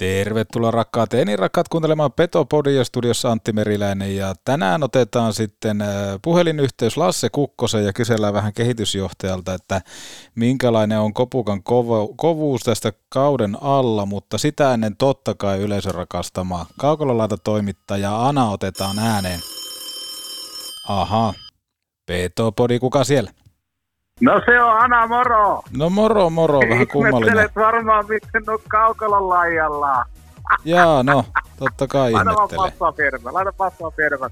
Tervetuloa rakkaat ja niin rakkaat kuuntelemaan Petopodia studiossa Antti Meriläinen ja tänään otetaan sitten äh, puhelinyhteys Lasse Kukkosen ja kysellään vähän kehitysjohtajalta, että minkälainen on Kopukan kovo, kovuus tästä kauden alla, mutta sitä ennen totta kai yleisön rakastamaa kaukololaita toimittaja Ana otetaan ääneen. Aha, Petopodi, kuka siellä? No se on Ana moro. No moro moro, vähän kummallinen. Ihmettelet varmaan, miksi on kaukolon laijalla. Jaa, no, totta kai Laita vaan ihmettele. passaa firma, laita passaa firma.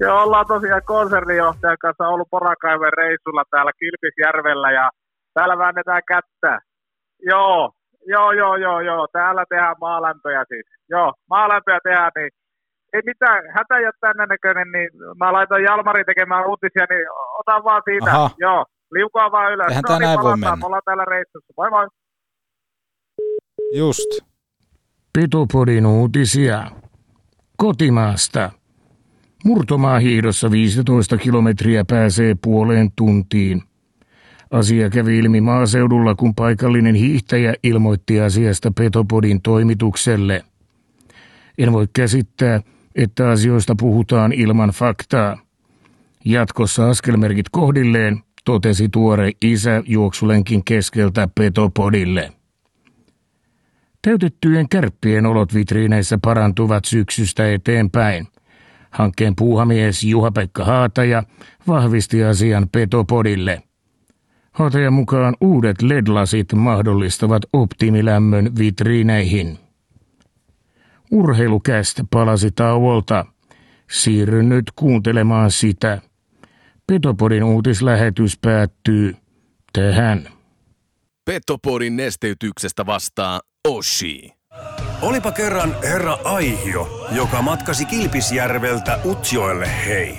Joo, ollaan tosiaan konsernijohtajan kanssa ollut Porakaiven reissulla täällä Kilpisjärvellä ja täällä väännetään kättä. Joo, joo, joo, joo, joo, täällä tehdään maalämpöjä siis. Joo, maalämpöjä tehdään, niin ei mitään, hätä ei ole tänne näköinen, niin mä laitoin Jalmari tekemään uutisia, niin otan vaan siitä. Aha. Joo, liukaa vaan ylös. Eihän no tää niin, näin voi mennä. me ollaan täällä reissussa. Moi moi. Just. Petopodin uutisia. Kotimaasta. Murtomaahiihdossa 15 kilometriä pääsee puoleen tuntiin. Asia kävi ilmi maaseudulla, kun paikallinen hiihtäjä ilmoitti asiasta Petopodin toimitukselle. En voi käsittää, että asioista puhutaan ilman faktaa. Jatkossa askelmerkit kohdilleen, totesi tuore isä juoksulenkin keskeltä Petopodille. Täytettyjen kärppien olot vitriineissä parantuvat syksystä eteenpäin. Hankkeen puuhamies Juha-Pekka Haataja vahvisti asian Petopodille. Haatajan mukaan uudet LED-lasit mahdollistavat optimilämmön vitriineihin. Urheilukästä palasi tauolta. Siirryn nyt kuuntelemaan sitä. Petopodin uutislähetys päättyy tähän. Petopodin nesteytyksestä vastaa Oshi. Olipa kerran herra Aihio, joka matkasi Kilpisjärveltä Utsjoelle hei.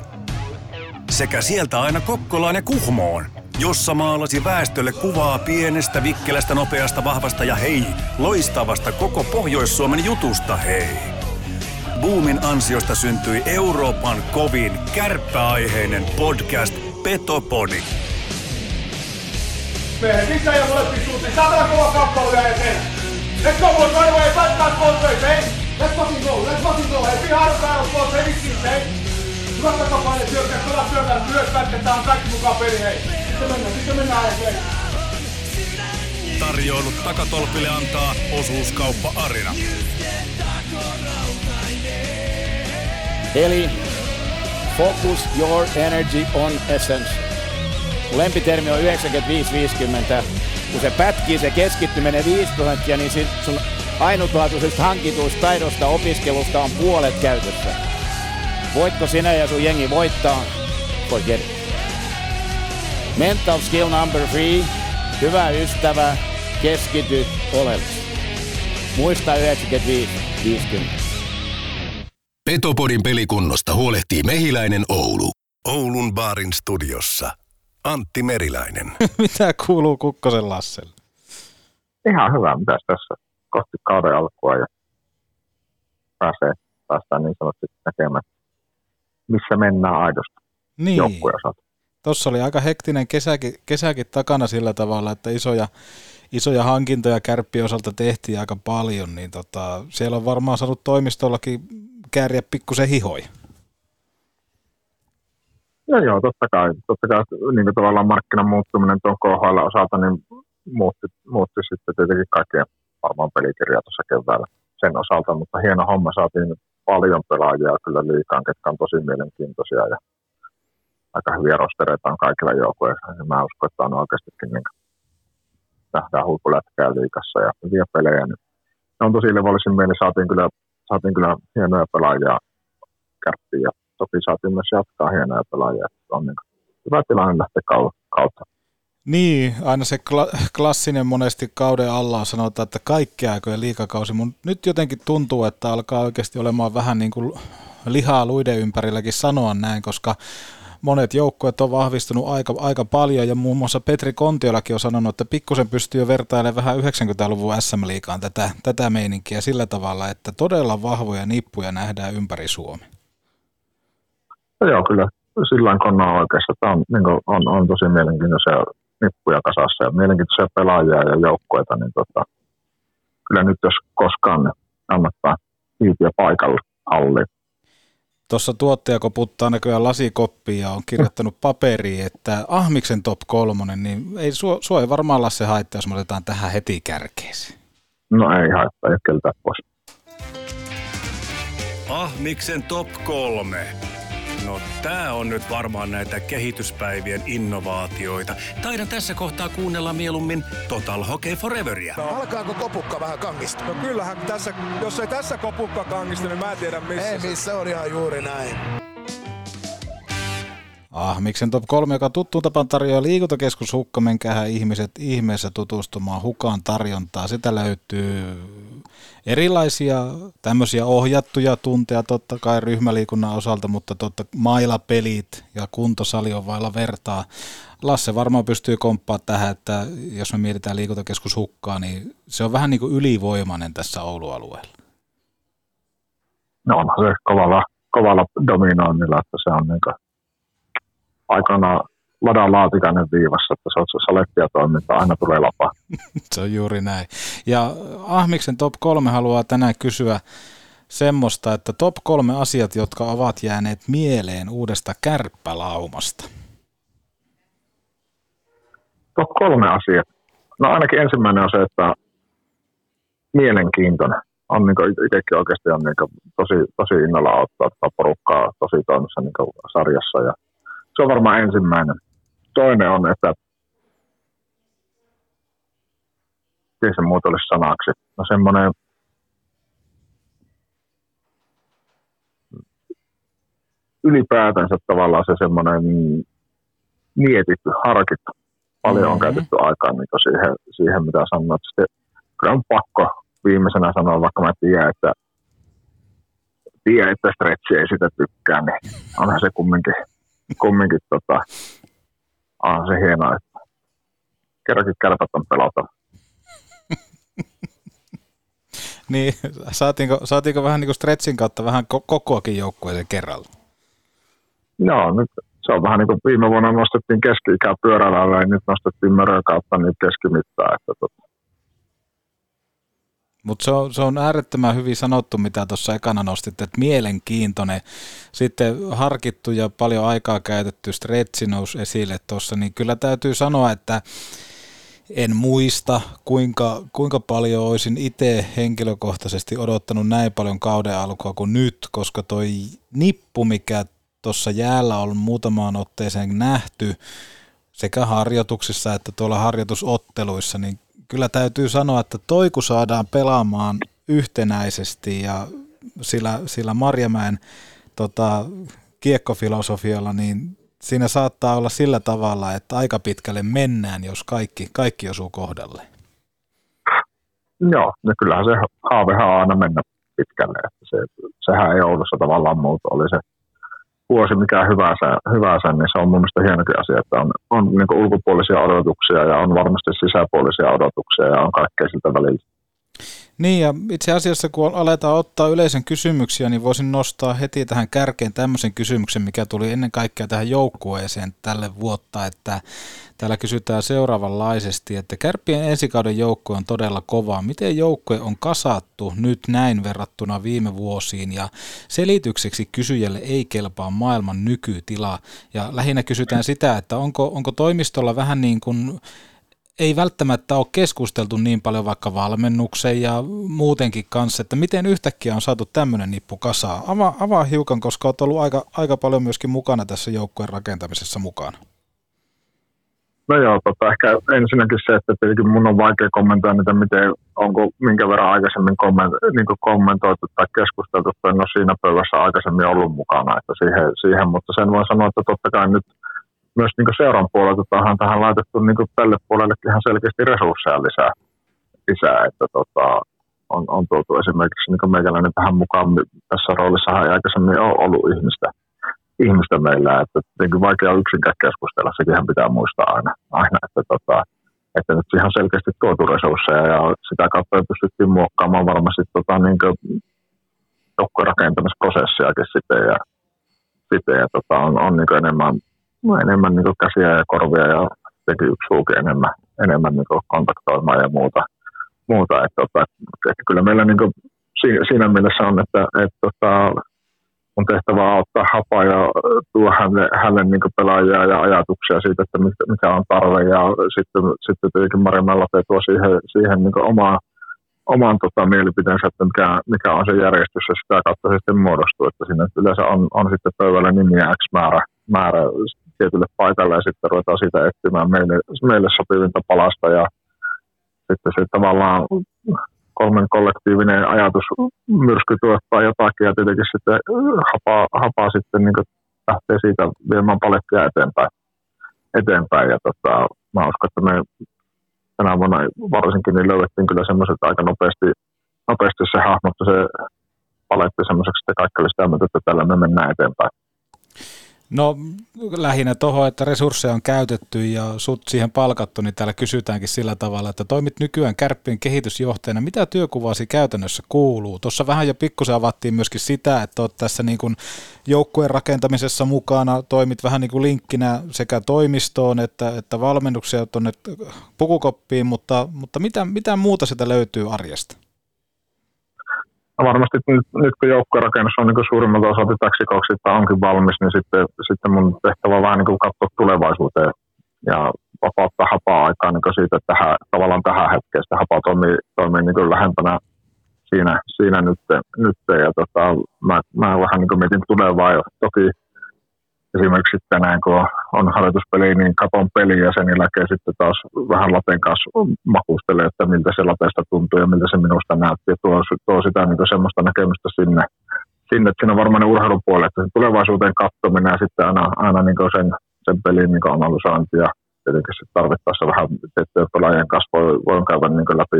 Sekä sieltä aina Kokkolaan ja Kuhmoon, jossa maalasi väestölle kuvaa pienestä, vikkelästä, nopeasta, vahvasta ja hei, loistavasta koko Pohjois-Suomen jutusta hei. Boomin ansiosta syntyi Euroopan kovin kärppäaiheinen podcast Petopodi. Miehet, missä suuntiin? Saadaan kova kappale vielä eteen. Let's go, boys, right away. Both hey? Let's fucking go, let's fucking go. Hey, be hard battle, boys, hey, vittiin, hey? Takapaine myös kaikki mukaan peli, hei. Sitten mennään, sitten mennään, hei. Tarjoilut takatolpille antaa osuuskauppa Arina. Eli focus your energy on essence. Lempitermi on 95-50. Kun se pätkii se keskittyminen 5 prosenttia, niin sit sun ainutlaatuisesta hankituista taidosta opiskelusta on puolet käytössä. Voitko sinä ja sun jengi voittaa? Forget it. Mental skill number three. Hyvä ystävä, keskity oleellisesti. Muista 95-50. Petopodin pelikunnosta huolehtii Mehiläinen Oulu. Oulun baarin studiossa Antti Meriläinen. Mitä kuuluu Kukkosen Lasselle? Ihan hyvä, mitäs tässä kohti kauden alkua ja pääsee, päästään niin sanotusti näkemään, missä mennään aidosti Niin, joukkueen osalta. tuossa oli aika hektinen kesäkin, kesäkin takana sillä tavalla, että isoja, isoja hankintoja kärppien osalta tehtiin aika paljon, niin tota, siellä on varmaan saanut toimistollakin kääriä pikkusen hihoja. No joo, totta kai. Totta kai niin kuin tavallaan markkinan muuttuminen tuon KHL osalta niin muutti, muutti sitten tietenkin kaikkien varmaan pelikirjaa tuossa keväällä sen osalta, mutta hieno homma saatiin paljon pelaajia kyllä liikaan, ketkä on tosi mielenkiintoisia ja aika hyviä rostereita on kaikilla joukkueilla. Mä uskon, että on oikeastikin niin nähdään huippulätkää liikassa ja hyviä pelejä. Niin ne on tosi levollisin mieli, saatiin kyllä, saatiin kyllä hienoja pelaajia kärppiin ja toki saatiin myös jatkaa hienoja pelaajia. että On niin hyvä tilanne lähteä kau- kautta. Niin, aina se kla- klassinen monesti kauden alla on sanotaan, että kaikki aikojen liikakausi, mutta nyt jotenkin tuntuu, että alkaa oikeasti olemaan vähän niin kuin lihaa luiden ympärilläkin sanoa näin, koska monet joukkueet on vahvistunut aika, aika paljon ja muun muassa Petri Kontiolakin on sanonut, että pikkusen pystyy jo vertailemaan vähän 90-luvun SM-liigaan tätä, tätä meininkiä sillä tavalla, että todella vahvoja nippuja nähdään ympäri Suomen. No joo, kyllä sillä kun on oikeassa, että on, niin kuin, on, on tosi mielenkiintoisia nippuja kasassa ja mielenkiintoisia pelaajia ja joukkueita, niin tota, kyllä nyt jos koskaan ne hiipiä paikalle alle. Tuossa tuottaja koputtaa näköjään lasikoppia ja on kirjoittanut paperiin, että Ahmiksen top kolmonen, niin ei sua, sua ei varmaan Lasse haittaa, jos me otetaan tähän heti kärkeeseen. No ei haittaa, ei keltää pois. Ahmiksen top kolme. No tää on nyt varmaan näitä kehityspäivien innovaatioita. Taidan tässä kohtaa kuunnella mieluummin Total Hockey Foreveria. No, alkaako kopukka vähän kangista? No kyllähän tässä, jos ei tässä kopukka kangista, niin mä en tiedä missä. Ei missä on ihan juuri näin. Ahmiksen top 3, joka tuttuun tapaan tarjoaa liikuntakeskus Hukka. Menkäähän ihmiset ihmeessä tutustumaan Hukaan tarjontaa. Sitä löytyy erilaisia tämmöisiä ohjattuja tunteja totta kai ryhmäliikunnan osalta, mutta totta mailapelit ja kuntosali on vailla vertaa. Lasse varmaan pystyy komppaa tähän, että jos me mietitään liikuntakeskus Hukkaa, niin se on vähän niin kuin ylivoimainen tässä Oulu-alueella. No onhan se kovalla, kovalla dominoinnilla, että se on niin kuin aikana Ladan Laatikainen viivassa, että se on se salettia toiminta, aina tulee lapa. se on juuri näin. Ja Ahmiksen top kolme haluaa tänään kysyä semmoista, että top kolme asiat, jotka ovat jääneet mieleen uudesta kärppälaumasta. Top kolme asiaa. No ainakin ensimmäinen on se, että mielenkiintoinen. On niin itsekin oikeasti on niin tosi, tosi innolla ottaa tätä porukkaa tosi toimissa niin sarjassa ja se on varmaan ensimmäinen. Toinen on, että miten se muut olisi sanaksi. No semmoinen ylipäätänsä tavallaan se semmoinen mietitty, harkittu. Paljon mm-hmm. on käytetty aikaa niin siihen, siihen, mitä sanoit. Sitten kyllä on pakko viimeisenä sanoa, vaikka mä tiedän, että tiedän, että stretchi ei sitä tykkää, niin onhan se kumminkin kumminkin tota, on se hienoa, että kerrankin kärpät on pelata. niin, saatiinko, saatiinko vähän niin kuin stretchin kautta vähän kokoakin joukkueelle kerralla? Joo, nyt se on vähän niin kuin viime vuonna nostettiin keski-ikää pyöräilällä ja nyt nostettiin mörön kautta niin keskimittaa. Että tota, mutta se on, se on äärettömän hyvin sanottu, mitä tuossa ekana nostit, että mielenkiintoinen. Sitten harkittu ja paljon aikaa käytetty stretchi nousi esille tuossa, niin kyllä täytyy sanoa, että en muista, kuinka, kuinka paljon olisin itse henkilökohtaisesti odottanut näin paljon kauden alkua kuin nyt, koska toi nippu, mikä tuossa jäällä on muutamaan otteeseen nähty, sekä harjoituksissa että tuolla harjoitusotteluissa, niin kyllä täytyy sanoa, että toi kun saadaan pelaamaan yhtenäisesti ja sillä, sillä Marjamäen tota, kiekkofilosofialla, niin siinä saattaa olla sillä tavalla, että aika pitkälle mennään, jos kaikki, kaikki osuu kohdalle. Joo, no kyllähän se haavehan aina mennä pitkälle. Että se, sehän ei Oulussa tavallaan muuta. Oli se vuosi mikä hyvänsä, hyvänsä, niin se on mun mielestä hienokin asia, että on, on niin ulkopuolisia odotuksia ja on varmasti sisäpuolisia odotuksia ja on kaikkea siltä välillä. Niin ja itse asiassa kun aletaan ottaa yleisen kysymyksiä, niin voisin nostaa heti tähän kärkeen tämmöisen kysymyksen, mikä tuli ennen kaikkea tähän joukkueeseen tälle vuotta, että täällä kysytään seuraavanlaisesti, että kärppien ensikauden joukkue on todella kova. Miten joukkue on kasattu nyt näin verrattuna viime vuosiin ja selitykseksi kysyjälle ei kelpaa maailman nykytila ja lähinnä kysytään sitä, että onko, onko toimistolla vähän niin kuin ei välttämättä ole keskusteltu niin paljon vaikka valmennuksen ja muutenkin kanssa, että miten yhtäkkiä on saatu tämmöinen nippu kasaan. Avaa, avaa hiukan, koska olet ollut aika, aika paljon myöskin mukana tässä joukkueen rakentamisessa mukana. No joo, tota, ehkä ensinnäkin se, että tietenkin mun on vaikea kommentoida niitä, miten, onko minkä verran aikaisemmin komment, niin kommentoitu tai keskusteltu, että en ole siinä pöydässä aikaisemmin ollut mukana, että siihen, siihen, mutta sen voi sanoa, että totta kai nyt myös niin seuran puolelta tähän, tähän laitettu niin tälle puolelle ihan selkeästi resursseja lisää, lisää että tota, on, on tuotu esimerkiksi niin meikäläinen tähän mukaan tässä roolissa ei aikaisemmin ole ollut ihmistä, ihmistä meillä, että tietenkin vaikea yksinkään keskustella, sekin pitää muistaa aina, aina että, tota, että nyt ihan selkeästi tuotu resursseja ja sitä kautta pystyttiin muokkaamaan varmasti tota, niin joukkojen rakentamisprosessiakin sitten ja, sitten, ja tota, on, on niin enemmän enemmän niin käsiä ja korvia ja teki yksi suuki enemmän, enemmän niin kontaktoimaan ja muuta. muuta. Että, että, että kyllä meillä niin siinä, siinä mielessä on, että, että tota, mun tehtävä on auttaa hapaa ja tuoda hänelle, hänelle niin pelaajia ja ajatuksia siitä, että mikä on tarve. Ja sitten, sitten tietenkin Mari Mellate tuo siihen, siihen niin omaa, oman tota, mielipiteensä, että mikä, mikä on se järjestys ja sitä kautta se sitten muodostuu. Että siinä yleensä on, on sitten pöydällä nimiä X määrä, määrä tietylle paikalle ja sitten ruvetaan siitä etsimään meille, meille sopivinta palasta ja sitten se tavallaan kolmen kollektiivinen ajatus myrsky tuottaa jotakin ja tietenkin sitten hapaa, hapaa sitten niin lähtee siitä viemään palettia eteenpäin. eteenpäin. Ja tota, mä uskon, että me tänä vuonna varsinkin niin löydettiin kyllä semmoiset aika nopeasti, nopeasti se hahmottu se paletti semmoiseksi, että kaikki oli sitä että tällä me mennään eteenpäin. No lähinnä tuohon, että resursseja on käytetty ja sut siihen palkattu, niin täällä kysytäänkin sillä tavalla, että toimit nykyään kärppien kehitysjohtajana. Mitä työkuvasi käytännössä kuuluu? Tuossa vähän jo pikkusen avattiin myöskin sitä, että olet tässä niin kuin joukkueen rakentamisessa mukana, toimit vähän niin kuin linkkinä sekä toimistoon että, että valmennuksia tuonne pukukoppiin, mutta, mutta mitä, mitä muuta sitä löytyy arjesta? No varmasti nyt, nyt kun joukkorakennus on niin suurimmalta osalta täksikoksi, että onkin valmis, niin sitten, sitten mun tehtävä on vähän niin katsoa tulevaisuuteen ja vapauttaa hapaa aikaa niin siitä, että tähän, tavallaan tähän hetkeen sitä hapaa toimii, toimii niin lähempänä siinä, siinä nyt, nyt ja tota, mä, mä, vähän niin mietin tulevaa jo. Toki esimerkiksi tänään, kun on harjoituspeli, niin katon peli ja sen jälkeen sitten taas vähän laten kanssa makustelee, että miltä se lateesta tuntuu ja miltä se minusta näytti. Ja tuo, tuo sitä niin semmoista näkemystä sinne, sinne, että siinä on varmaan ne urheilupuoli, että tulevaisuuteen katsominen ja sitten aina, aina niin sen, sen pelin niin analysointi ja tietenkin sitten tarvittaessa vähän tiettyjen pelaajien kanssa voi, voi käydä niin läpi,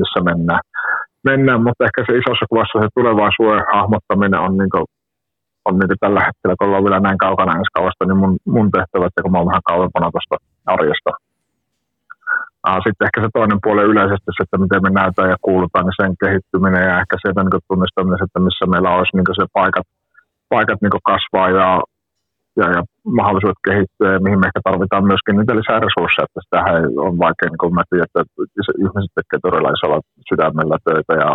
missä mennään. mennään. Mutta ehkä se isossa kuvassa se tulevaisuuden hahmottaminen on niin on niin tällä hetkellä, kun ollaan vielä näin kaukana ensi kauasta, niin mun, mun tehtävä, että kun mä oon vähän kauempana tuosta arjesta. Sitten ehkä se toinen puoli yleisesti se, että miten me näytään ja kuulutaan, niin sen kehittyminen ja ehkä sieltä niin tunnistaminen, että missä meillä olisi niin se paikat, paikat niin kasvaa ja, ja, ja mahdollisuudet kehittyä ja mihin me ehkä tarvitaan myöskin niitä lisää resursseja, että sitä on vaikea, niin kuin mä tiedän, että ihmiset tekevät todella isolla sydämellä töitä ja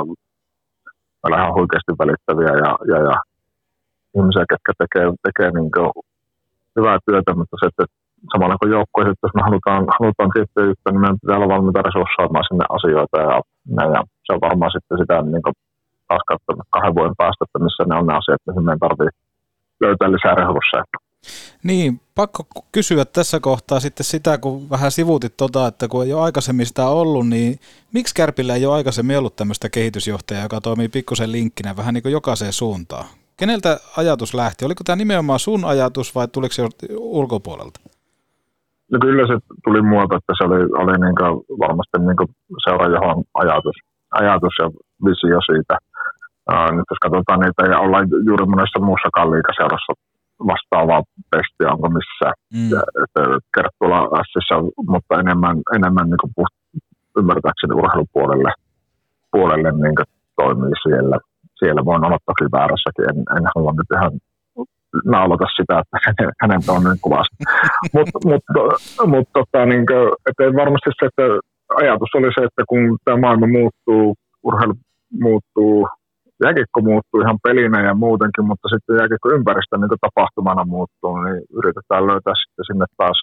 meillä ihan huikeasti välittäviä ja, ja, ja ihmisiä, jotka tekee, tekee niin hyvää työtä, mutta se, että samalla kuin joukkoiset, jos me halutaan, halutaan tiettyä juttua, niin meidän pitää olla valmiita resurssoimaan sinne asioita ja, ja se on varmaan sitten sitä niin taas kahden vuoden päästä, että missä ne on ne asiat, mihin meidän tarvitsee löytää lisää resursseja. Niin, pakko kysyä tässä kohtaa sitten sitä, kun vähän sivuutit tota, että kun ei ole aikaisemmin sitä ollut, niin miksi Kärpillä ei ole aikaisemmin ollut tämmöistä kehitysjohtajaa, joka toimii pikkusen linkkinä vähän niin kuin jokaiseen suuntaan? Keneltä ajatus lähti? Oliko tämä nimenomaan sun ajatus vai tuliko se ulkopuolelta? No kyllä se tuli muuta, että se oli, oli niin varmasti niin seuraajahan ajatus, ajatus ja visio siitä. Uh, nyt jos katsotaan niitä ja ollaan juuri monessa muussakaan liikaseurassa vastaavaa pestiä, onko missään. Mm. Kerttula Sissä, mutta enemmän, enemmän niin kuin ymmärtääkseni urheilupuolelle puolelle niin toimii siellä siellä voin olla toki väärässäkin, en, en halua nyt ihan naulata sitä, että hänen on niin kuvasta. Mutta mut, mut, tota, niin kuin, varmasti se, että ajatus oli se, että kun tämä maailma muuttuu, urheilu muuttuu, jääkiekko muuttuu ihan pelinä ja muutenkin, mutta sitten jääkiekko ympäristö niin tapahtumana muuttuu, niin yritetään löytää sitten sinne taas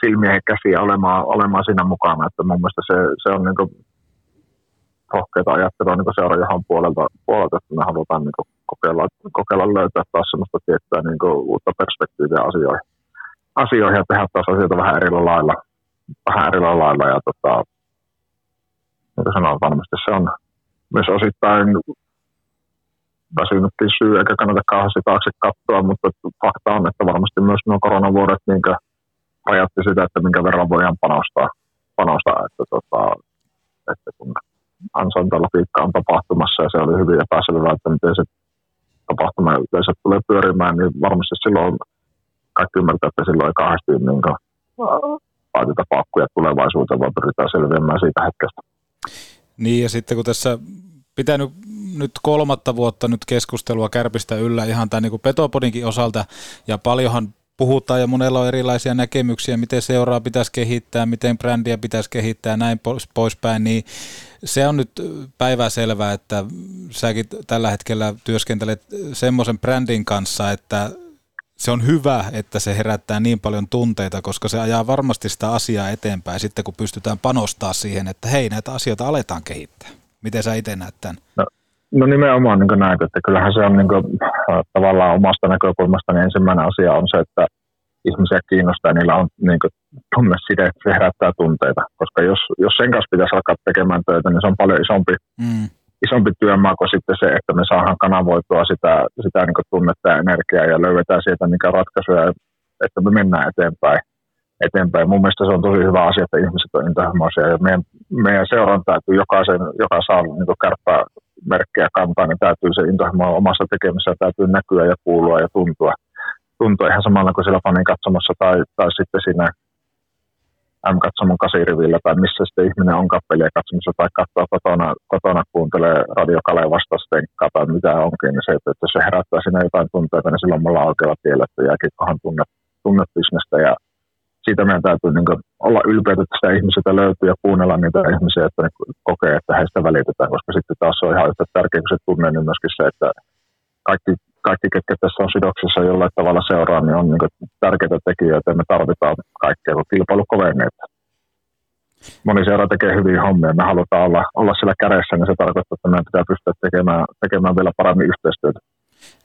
silmiä ja käsiä olemaan, olemaan siinä mukana. Että mun mielestä se, se on niin rohkeita ajattelua niin seuraajahan puolelta, puolelta, että me halutaan niin kokeilla, kokeilla löytää taas sellaista tiettyä niin uutta perspektiiviä asioihin, asioihin ja tehdä taas asioita vähän eri lailla, vähän eri lailla ja tota, niin kuin sanoin, varmasti se on myös osittain väsynytkin syy, eikä kannata kauheasti taakse katsoa, mutta fakta on, että varmasti myös nuo koronavuodet niin rajatti sitä, että minkä verran voidaan panostaa, panostaa että, tota, että kun ansaintalogiikka on tapahtumassa ja se oli hyvin epäselvää, että miten se tapahtuma yleensä tulee pyörimään, niin varmasti silloin kaikki ymmärtää, että silloin ei kauheasti niin laiteta paukkuja tulevaisuuteen, vaan pyritään selviämään siitä hetkestä. Niin ja sitten kun tässä pitänyt nyt kolmatta vuotta nyt keskustelua Kärpistä yllä ihan tämän niin Petopodinkin osalta ja paljonhan puhutaan ja monella on erilaisia näkemyksiä, miten seuraa pitäisi kehittää, miten brändiä pitäisi kehittää ja näin pois, poispäin, niin se on nyt päivää että säkin tällä hetkellä työskentelet semmoisen brändin kanssa, että se on hyvä, että se herättää niin paljon tunteita, koska se ajaa varmasti sitä asiaa eteenpäin sitten, kun pystytään panostaa siihen, että hei, näitä asioita aletaan kehittää. Miten sä itse näet tämän? No, no nimenomaan niin näin, että kyllähän se on niin kuin, tavallaan omasta näkökulmasta niin ensimmäinen asia on se, että ihmisiä kiinnostaa ja niillä on niin kuin, tunne side, että se herättää tunteita. Koska jos, jos sen kanssa pitäisi alkaa tekemään töitä, niin se on paljon isompi, mm. isompi työmaa kuin sitten se, että me saadaan kanavoitua sitä, sitä niin tunnetta ja energiaa ja löydetään sieltä niitä ratkaisuja, että me mennään eteenpäin. Eteenpäin. Mun mielestä se on tosi hyvä asia, että ihmiset on intohimoisia ja meidän, meidän seuran täytyy jokaisen, joka saa niin kärppää merkkejä kantaa, niin täytyy se intohimo omassa tekemisessä täytyy näkyä ja kuulua ja tuntua tuntuu ihan samalla kuin siellä fanin katsomassa tai, tai sitten siinä M-katsomon kasirivillä tai missä sitten ihminen on kappelia katsomassa tai katsoo kotona, kotona kuuntelee Radio Kalevasta tai mitä onkin, niin se, että, että se herättää sinne jotain tunteita, niin silloin me ollaan oikealla tiellä, että jääkiekkohan tunne, tunnebisnestä ja siitä meidän täytyy niin olla ylpeitä, että sitä ihmisiltä löytyy ja kuunnella niitä ihmisiä, että ne kokee, että heistä välitetään, koska sitten taas on ihan yhtä tärkeä kuin se tunne, niin myöskin se, että kaikki kaikki, ketkä tässä on sidoksissa jollain tavalla seuraa, niin on niin tärkeitä tekijöitä ja me tarvitaan kaikkea, kun kilpailu kovenee. Moni seura tekee hyviä hommia, me halutaan olla, olla siellä kädessä, niin se tarkoittaa, että meidän pitää pystyä tekemään, tekemään vielä paremmin yhteistyötä.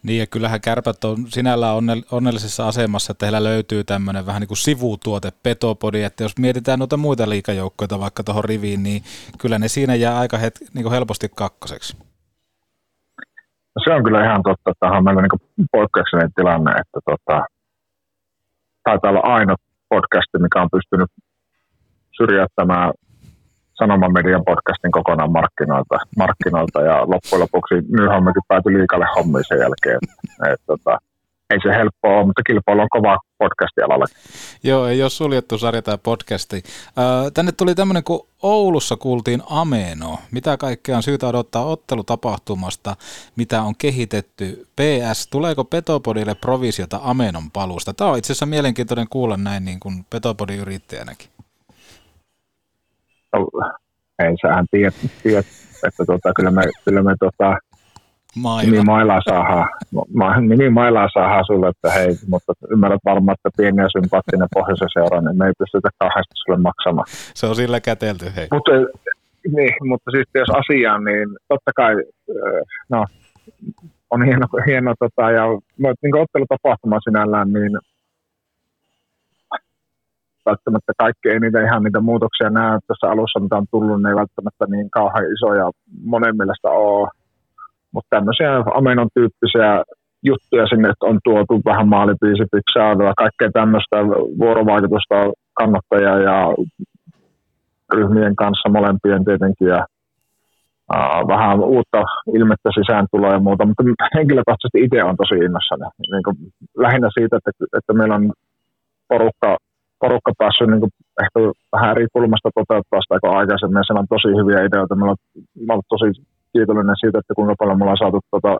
Niin ja kyllähän kärpät on sinällään onnellisessa asemassa, että heillä löytyy tämmöinen vähän niin kuin sivutuote, petopodi, että jos mietitään noita muita liikajoukkoita vaikka tuohon riviin, niin kyllä ne siinä jää aika het, niin kuin helposti kakkoseksi. No se on kyllä ihan totta, että on meillä niin poikkeuksellinen tilanne, että tota, taitaa olla ainoa podcasti, mikä on pystynyt syrjäyttämään Sanoman median podcastin kokonaan markkinoilta, markkinoilta ja loppujen lopuksi Nyhammekin päätyi liikalle hommiin sen jälkeen. Et, tota, ei se helppoa ole, mutta kilpailu on kova podcastialalla. Joo, ei ole suljettu sarja tämä podcasti. tänne tuli tämmöinen, kun Oulussa kuultiin Ameno. Mitä kaikkea on syytä odottaa ottelutapahtumasta, mitä on kehitetty? PS, tuleeko Petopodille provisiota Amenon palusta? Tämä on itse asiassa mielenkiintoinen kuulla näin niin kuin Petopodin yrittäjänäkin. Ei sähän tiedä, tiedät, että tota, kyllä me, kyllä me tota, Maila. Niin mailaa saadaan, ma, niin mailaa saadaan sulle, että hei, mutta ymmärrät varmaan, että pieni ja sympaattinen pohjoisen seura, niin me ei pystytä kauheasti sulle maksamaan. Se on sillä kätelty, hei. Mutta, niin, mutta siis jos asiaan, niin totta kai, no, on hieno, hieno tota, ja niin ottelutapahtuma sinällään, niin välttämättä kaikki ei niitä ihan niitä muutoksia näe. Tässä alussa, mitä on tullut, ne ei välttämättä niin kauhean isoja monen mielestä ole mutta tämmöisiä Amenon tyyppisiä juttuja sinne on tuotu vähän maalipiisipiksailua, kaikkea tämmöistä vuorovaikutusta kannattajia ja ryhmien kanssa molempien tietenkin ja uh, vähän uutta ilmettä sisääntuloa ja muuta, mutta henkilökohtaisesti itse on tosi innossani. Niin lähinnä siitä, että, että meillä on porukka, porukka päässyt niin kuin, ehkä vähän eri kulmasta toteuttaa sitä kuin aikaisemmin. Siellä on tosi hyviä ideoita. On, meillä on tosi kiitollinen siitä, että kuinka paljon me ollaan saatu tuota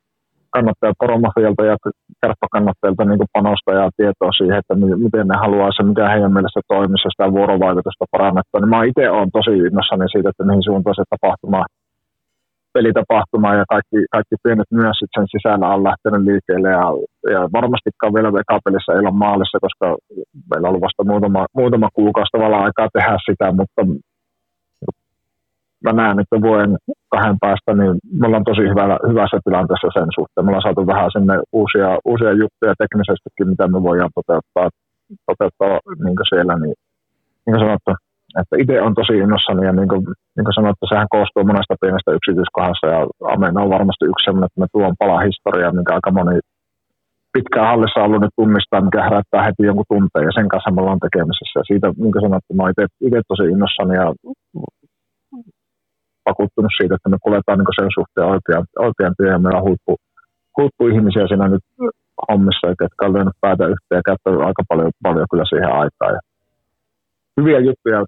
kannattajat Poromafialta ja kärppäkannattajilta niin panosta ja tietoa siihen, että miten ne haluaa se, mikä heidän mielestä toimisi sitä vuorovaikutusta parannettua. Niin mä itse olen tosi innossani siitä, että mihin suuntaan se tapahtuma, pelitapahtuma ja kaikki, kaikki pienet myös sen sisällä on lähtenyt liikkeelle ja, ja varmastikaan vielä ekapelissä ei ole maalissa, koska meillä on ollut vasta muutama, muutama kuukausi tavallaan aikaa tehdä sitä, mutta mä näen, että vuoden kahden päästä, niin me ollaan tosi hyvä, hyvässä tilanteessa sen suhteen. Me ollaan saatu vähän sinne uusia, uusia juttuja teknisestikin, mitä me voidaan toteuttaa, toteuttaa niin siellä. Niin, niin kuin sanottu, että itse on tosi innossani ja niin kuin, niin kuin sanottu, sehän koostuu monesta pienestä yksityiskohdasta ja Amen on varmasti yksi sellainen, että me tuon pala historiaa, mikä aika moni pitkään hallissa ollut nyt tunnistaa, mikä herättää heti jonkun tunteen ja sen kanssa me ollaan tekemisessä. Ja siitä, niin kuin sanottu, mä itse tosi innossani ja vakuuttunut siitä, että me kuljetaan niin sen suhteen oikean, oikean työn ja meillä on huippu, huippuihmisiä siinä nyt hommissa, jotka on lyönyt päätä yhteen ja käyttänyt aika paljon, paljon kyllä siihen aikaan. Ja hyviä juttuja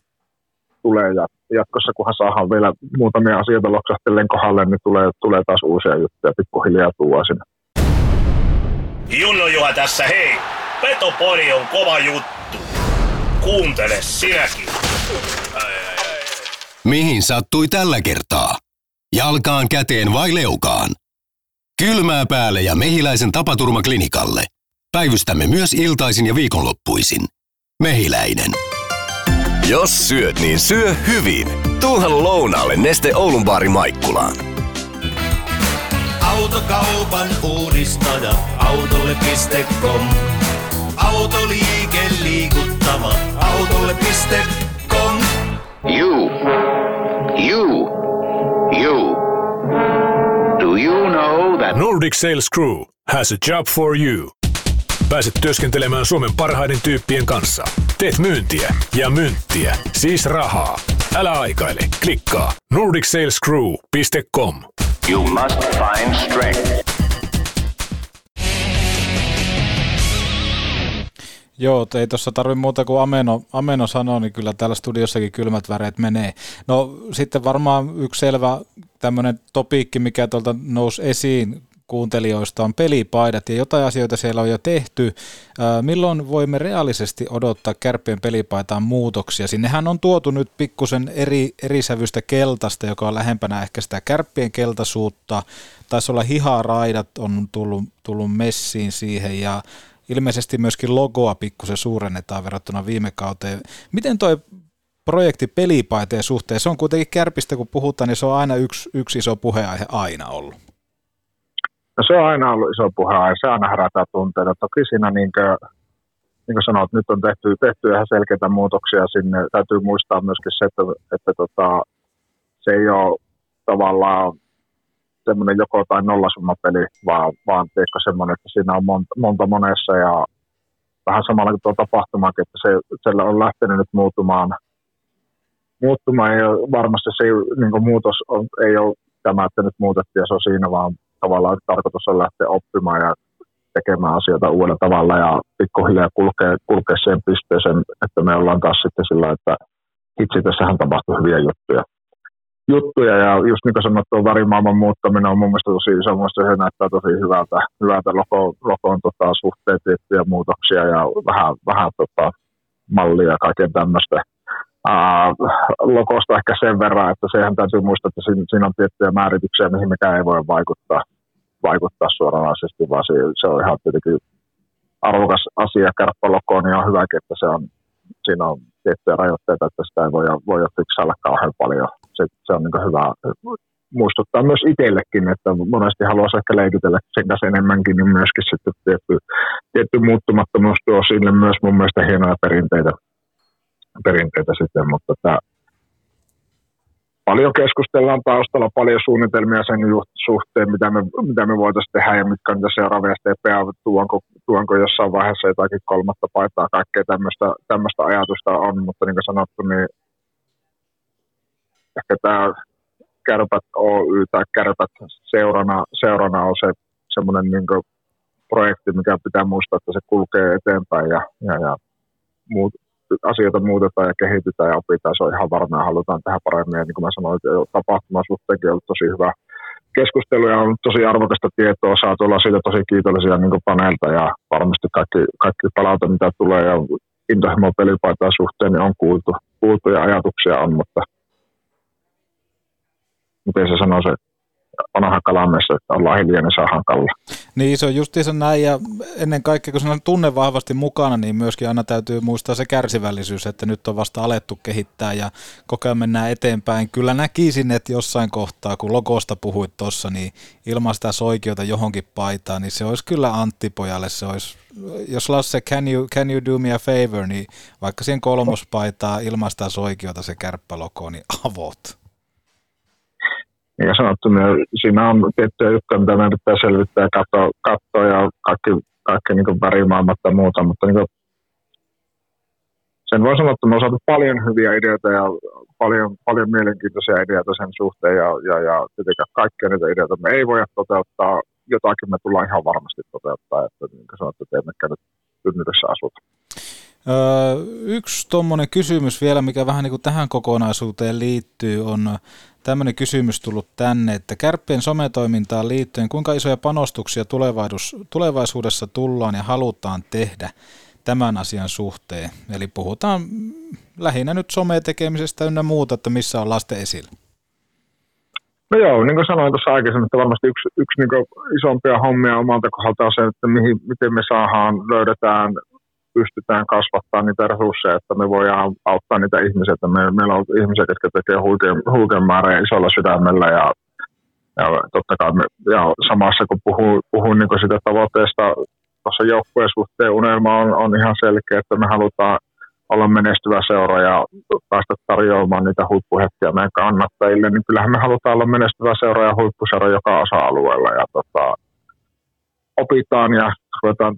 tulee ja jatkossa, kunhan saadaan vielä muutamia asioita loksahtellen kohdalle, niin tulee, tulee taas uusia juttuja pikkuhiljaa tuua sinne. Junno Juha tässä, hei! Petopori on kova juttu. Kuuntele sinäkin. Mihin sattui tällä kertaa? Jalkaan, käteen vai leukaan? Kylmää päälle ja mehiläisen tapaturmaklinikalle. Päivystämme myös iltaisin ja viikonloppuisin. Mehiläinen. Jos syöt, niin syö hyvin. Tuuhan lounaalle Neste Oulun baari Maikkulaan. Autokaupan uudistaja, autolle.com. Autoliike liikuttava, autolle.com. You. You. You. Do you know that... Nordic Sales Crew has a job for you. Pääset työskentelemään Suomen parhaiden tyyppien kanssa. Teet myyntiä ja myyntiä, siis rahaa. Älä aikaile, klikkaa nordicsalescrew.com. You must find strength. Joo, ei tuossa tarvi muuta kuin Ameno, Ameno sanoo, niin kyllä täällä studiossakin kylmät väreet menee. No sitten varmaan yksi selvä tämmöinen topiikki, mikä tuolta nousi esiin kuuntelijoista on pelipaidat ja jotain asioita siellä on jo tehty. Milloin voimme reaalisesti odottaa kärppien pelipaitaan muutoksia? Sinnehän on tuotu nyt pikkusen eri, eri sävystä keltaista, joka on lähempänä ehkä sitä kärppien keltaisuutta. Taisi olla hiharaidat on tullut, tullut messiin siihen ja ilmeisesti myöskin logoa pikkusen suurennetaan verrattuna viime kauteen. Miten toi projekti pelipaiteen suhteen, se on kuitenkin kärpistä kun puhutaan, niin se on aina yksi, yksi iso puheenaihe aina ollut. No se on aina ollut iso puheenaihe, se aina herätää tunteita. Toki siinä niin kuin, niin kuin sanoit, nyt on tehty, tehty ihan selkeitä muutoksia sinne. Täytyy muistaa myöskin se, että, että tota, se ei ole tavallaan semmoinen joko tai nollasummapeli, vaan, vaan teikö semmoinen, että siinä on monta, monta monessa ja vähän samalla kuin tuo tapahtumakin, että se, siellä on lähtenyt nyt muuttumaan, muuttumaan ja varmasti se niin muutos on, ei ole tämä, että nyt muutettiin ja se on siinä, vaan tavallaan tarkoitus on lähteä oppimaan ja tekemään asioita uudella tavalla ja pikkuhiljaa kulkea, kulkea siihen pisteeseen, että me ollaan taas sitten sillä, että itse tässähän tapahtuu hyviä juttuja. Juttuja ja just niin kuin sanottu, värimaailman muuttaminen on mun mielestä tosi iso, mun se näyttää tosi hyvältä, hyvältä loko, lokoon tota, suhteet tiettyjä muutoksia ja vähän, vähän tota, mallia ja kaiken tämmöistä. Uh, lokosta ehkä sen verran, että sehän täytyy muistaa, että siinä, siinä on tiettyjä määrityksiä, mihin mikään ei voi vaikuttaa, vaikuttaa suoranaisesti, vaan se, se on ihan tietenkin arvokas asia. Kärppälokkoon, niin on hyväkin, että se on, siinä on tiettyjä rajoitteita, että sitä ei voi, voi fiksailla kauhean paljon. Se, se on niin hyvä muistuttaa myös itsellekin, että monesti haluaisi ehkä leikitellä sen kanssa enemmänkin, niin myöskin sitten tietty, tietty muuttumattomuus tuo sille myös mun mielestä hienoja perinteitä, perinteitä sitten, mutta tämä, paljon keskustellaan taustalla, paljon suunnitelmia sen suhteen, mitä me, mitä me voitaisiin tehdä ja mitkä on niitä seuraavia steppejä, tuonko, tuonko jossain vaiheessa jotakin kolmatta paitaa, kaikkea tämmöistä, tämmöistä ajatusta on, mutta niin kuin sanottu, niin ehkä tämä Kärpät Oy tai Kärpät seurana, seurana on se semmoinen niin projekti, mikä pitää muistaa, että se kulkee eteenpäin ja, ja, ja asioita muutetaan ja kehitetään ja opitaan. Se on ihan varmaa halutaan tehdä paremmin. Ja niin kuin mä sanoin, että suhteenkin on ollut tosi hyvä keskustelu ja on tosi arvokasta tietoa. Saatu olla siitä tosi kiitollisia niin paneelta ja varmasti kaikki, kaikki palaute, mitä tulee ja intohimo pelipaitaa suhteen, niin on kuultu, kuultu ja ajatuksia on, mutta miten se sanoo se vanha kalamessa, että ollaan hiljaa, niin saadaan kalla. Niin, se on justiinsa näin, ja ennen kaikkea, kun on tunne vahvasti mukana, niin myöskin aina täytyy muistaa se kärsivällisyys, että nyt on vasta alettu kehittää ja koko ajan mennään eteenpäin. Kyllä näkisin, että jossain kohtaa, kun logosta puhuit tuossa, niin ilman sitä soikiota johonkin paitaan, niin se olisi kyllä Anttipojalle, se olisi, jos Lasse, can you, can you do me a favor, niin vaikka siihen kolmospaitaa ilman sitä soikiota se kärppälogo, niin avot niin kuin sanottu, niin siinä on tiettyjä juttuja, mitä meidän pitää selvittää ja katsoa, katsoa ja kaikki, kaikki niin kuin värimaailmat ja muuta, mutta niin kuin, sen voi sanoa, että me on saatu paljon hyviä ideoita ja paljon, paljon mielenkiintoisia ideoita sen suhteen ja, ja, ja tietenkään kaikkia niitä ideoita me ei voida toteuttaa, jotakin me tullaan ihan varmasti toteuttaa, että niin kuin sanottu, että emmekä nyt tynnyrissä asuta. Öö, yksi tuommoinen kysymys vielä, mikä vähän niin kuin tähän kokonaisuuteen liittyy, on tämmöinen kysymys tullut tänne, että kärppien sometoimintaan liittyen, kuinka isoja panostuksia tulevaisuudessa tullaan ja halutaan tehdä tämän asian suhteen? Eli puhutaan lähinnä nyt sometekemisestä ynnä muuta, että missä on lasten esillä. No joo, niin kuin sanoin tuossa aikaisemmin, että varmasti yksi, yksi niin isompia hommia omalta kohdalta on se, että mihin, miten me saadaan, löydetään, pystytään kasvattaa niitä resursseja, että me voidaan auttaa niitä ihmisiä. Että me, meillä on ihmisiä, jotka tekee huikean, huikean määrän isolla sydämellä ja, ja totta kai me, ja samassa kun puhuu, puhun niin sitä tavoitteesta tuossa joukkueen suhteen unelma on, on ihan selkeä, että me halutaan olla menestyvä seura ja päästä tarjoamaan niitä huippuhetkiä meidän kannattajille, niin kyllähän me halutaan olla menestyvä seura ja huippuseura joka osa-alueella. Ja tota, opitaan ja ruvetaan,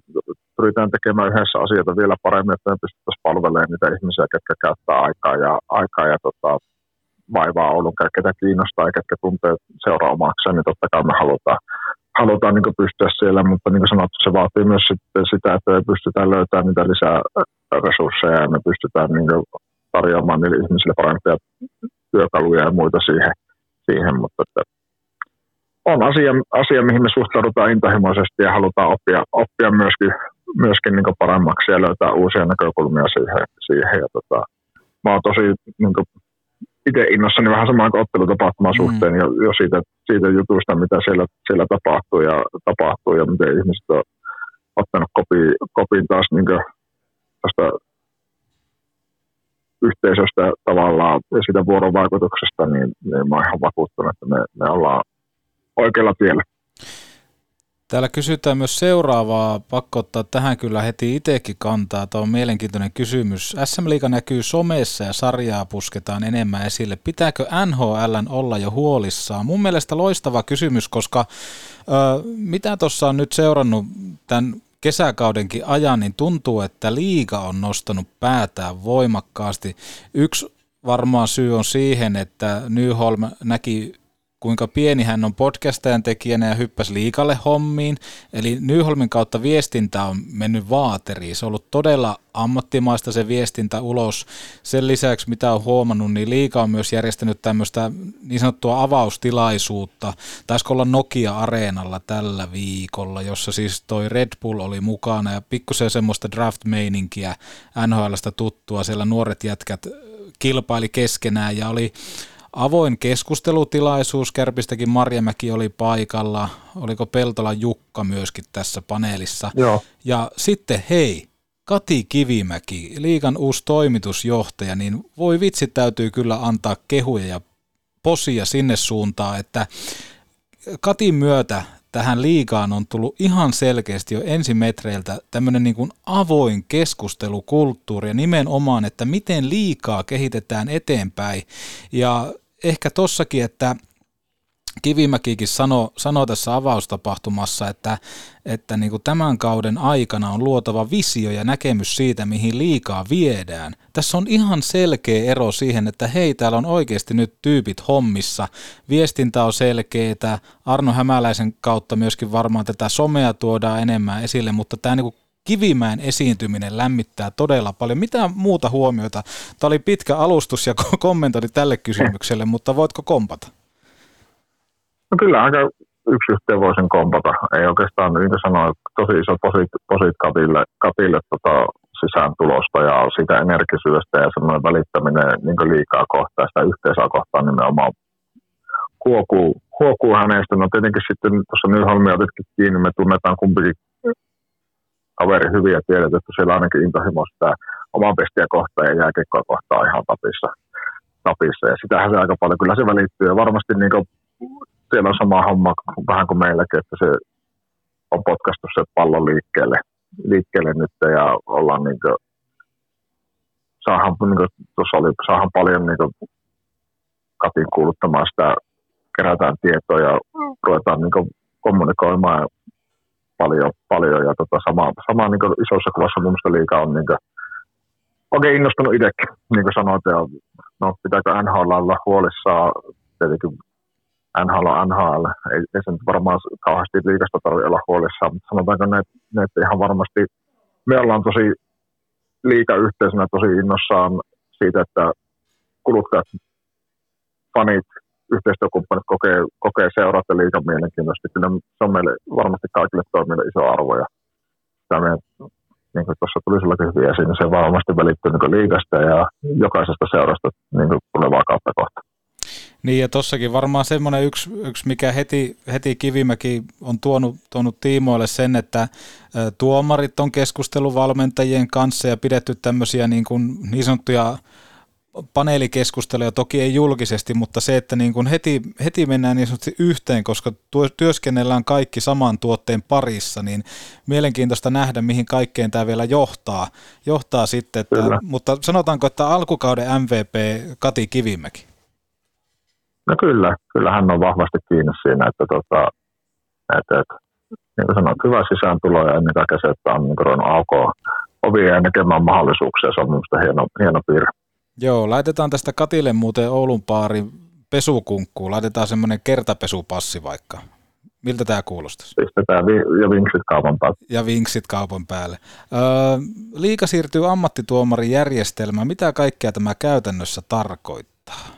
pyritään tekemään yhdessä asioita vielä paremmin, että me pystyttäisiin palvelemaan niitä ihmisiä, ketkä käyttää aikaa ja, aikaa ja tota, vaivaa Oulun, ketä kiinnostaa ja ketkä tuntee seuraa omakseen, niin totta kai me halutaan, halutaan niin pystyä siellä, mutta niin kuin sanottu, se vaatii myös sitten sitä, että me pystytään löytämään niitä lisää resursseja ja me pystytään niin tarjoamaan niille ihmisille parempia työkaluja ja muita siihen, siihen mutta että on asia, asia, mihin me suhtaudutaan intohimoisesti ja halutaan oppia, oppia myöskin, myöskin niin paremmaksi ja löytää uusia näkökulmia siihen. siihen. Ja tota, mä oon tosi niin itse innossani vähän samaan kuin ottelutapahtuman mm. suhteen jo, jo siitä, siitä jutusta, mitä siellä, siellä tapahtuu ja, tapahtuu ja miten ihmiset on ottanut kopi, kopin taas niin tästä yhteisöstä tavallaan ja siitä vuorovaikutuksesta, niin, niin mä oon ihan vakuuttunut, että me, me ollaan oikealla tiellä. Täällä kysytään myös seuraavaa, pakko ottaa tähän kyllä heti itsekin kantaa. Tämä on mielenkiintoinen kysymys. SM Liiga näkyy somessa ja sarjaa pusketaan enemmän esille. Pitääkö NHL olla jo huolissaan? Mun mielestä loistava kysymys, koska ö, mitä tuossa on nyt seurannut tämän kesäkaudenkin ajan, niin tuntuu, että liiga on nostanut päätään voimakkaasti. Yksi varmaan syy on siihen, että Nyholm näki kuinka pieni hän on podcastajan tekijänä ja hyppäsi liikalle hommiin. Eli Nyholmin kautta viestintä on mennyt vaateriin. Se on ollut todella ammattimaista se viestintä ulos. Sen lisäksi, mitä on huomannut, niin liika on myös järjestänyt tämmöistä niin sanottua avaustilaisuutta. Taisiko olla Nokia-areenalla tällä viikolla, jossa siis toi Red Bull oli mukana ja pikkusen semmoista draft-meininkiä NHLstä tuttua. Siellä nuoret jätkät kilpaili keskenään ja oli avoin keskustelutilaisuus. Kärpistäkin Marjamäki oli paikalla. Oliko Peltola Jukka myöskin tässä paneelissa? Joo. Ja sitten hei, Kati Kivimäki, liikan uusi toimitusjohtaja, niin voi vitsi täytyy kyllä antaa kehuja ja posia sinne suuntaan, että Katin myötä tähän liigaan on tullut ihan selkeästi jo ensimetreiltä tämmöinen niin kuin avoin keskustelukulttuuri ja nimenomaan, että miten liikaa kehitetään eteenpäin. Ja ehkä tossakin, että Kivimäkikin sanoi, sanoi tässä avaustapahtumassa, että, että niin kuin tämän kauden aikana on luotava visio ja näkemys siitä, mihin liikaa viedään. Tässä on ihan selkeä ero siihen, että hei, täällä on oikeasti nyt tyypit hommissa. Viestintä on selkeää. Arno Hämäläisen kautta myöskin varmaan tätä somea tuodaan enemmän esille, mutta tämä niin kuin Kivimäen esiintyminen lämmittää todella paljon. Mitä muuta huomioita? Tämä oli pitkä alustus ja kommentointi tälle kysymykselle, mutta voitko kompata? No kyllä aika yksi yhteen voisin kompata. Ei oikeastaan, niin kuin sanoin, tosi iso posit, posit Katille, Katille tota, sisääntulosta ja siitä energisyydestä ja semmoinen välittäminen niin liikaa kohtaa sitä yhteisöä kohtaan nimenomaan huokuu, huokuu hänestä. No tietenkin sitten tuossa Nyholmi otetkin kiinni, me tunnetaan kumpikin kaveri hyvin ja tiedät, että siellä ainakin intohimo sitä oman pestiä kohtaan ja jääkekkoa kohtaan ihan tapissa. tapissa. Ja sitähän se aika paljon, kyllä se välittyy. Ja varmasti niin kuin, siellä on sama homma vähän kuin meilläkin, että se on potkastu se pallo liikkeelle, liikkeelle nyt ja ollaan niin kuin, saahan, niin kuin, tuossa oli, saahan paljon niin kuin, katin kuuluttamaan sitä, kerätään tietoa ja ruvetaan niin kuin, kommunikoimaan paljon, paljon ja tota, sama, sama niin kuin isossa kuvassa mun mielestä liikaa on niin kuin, oikein innostunut itsekin, niin kuin sanoit, ja no pitääkö NHL olla huolissaan, tietenkin NHL on NHL, ei, ei se nyt varmaan kauheasti liikasta tarvitse olla huolissaan, mutta sanotaanko ne, ne että ihan varmasti me ollaan tosi liikayhteisönä tosi innossaan siitä, että kuluttajat, fanit, yhteistyökumppanit kokee, kokee seurata liikan mielenkiintoisesti. Kyllä se on meille varmasti kaikille toimijoille iso arvo ja sitä me, niin kuin tuossa tuli sielläkin hyvin esiin, niin se varmasti välittyy niin liikasta ja jokaisesta seurasta niin tulevaa kautta kohta. Niin ja tossakin varmaan semmoinen yksi, yksi mikä heti, heti Kivimäki on tuonut, tuonut tiimoille sen, että tuomarit on keskusteluvalmentajien kanssa ja pidetty tämmöisiä niin, kuin niin sanottuja paneelikeskusteluja, toki ei julkisesti, mutta se, että niin kuin heti, heti mennään niin sanotusti yhteen, koska työskennellään kaikki saman tuotteen parissa, niin mielenkiintoista nähdä, mihin kaikkeen tämä vielä johtaa. johtaa sitten, että, mutta sanotaanko, että alkukauden MVP Kati Kivimäki? No kyllä, kyllä hän on vahvasti kiinni siinä, että, tota, että, että niin kuin sanoit, hyvä sisääntulo ja ennen kaikkea se, että on niin ruvennut aukoa ovia ja näkemään mahdollisuuksia, se on minusta hieno, hieno piirre. Joo, laitetaan tästä Katille muuten Oulun paarin pesukunkkuun, laitetaan semmoinen kertapesupassi vaikka. Miltä tämä kuulostaisi? Pistetään vi- ja vinksit kaupan päälle. Ja vinksit kaupan päälle. Öö, liika siirtyy ammattituomarin järjestelmään. Mitä kaikkea tämä käytännössä tarkoittaa?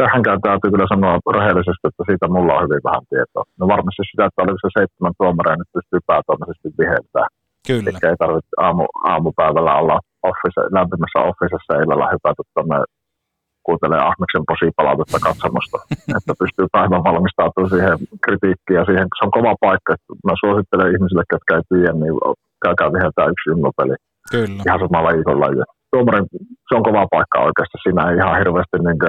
Tähän täytyy kyllä sanoa rehellisesti, että siitä mulla on hyvin vähän tietoa. No varmasti sitä, että oliko se seitsemän tuomaria nyt pystyy päätoimisesti viheltämään. Kyllä. Eikä ei tarvitse aamu, aamupäivällä olla office, lämpimässä officessa illalla hypätä tuonne kuuntelee Ahmeksen posipalautetta katsomusta, että pystyy päivän valmistautumaan siihen kritiikkiin ja siihen, se on kova paikka. Mä suosittelen ihmisille, jotka ei tiedä, niin käykää viheltää yksi junnopeli. Kyllä. Ihan samalla viikolla. Tuomarin, se on kova paikka oikeasti. Siinä ei ihan hirveästi niin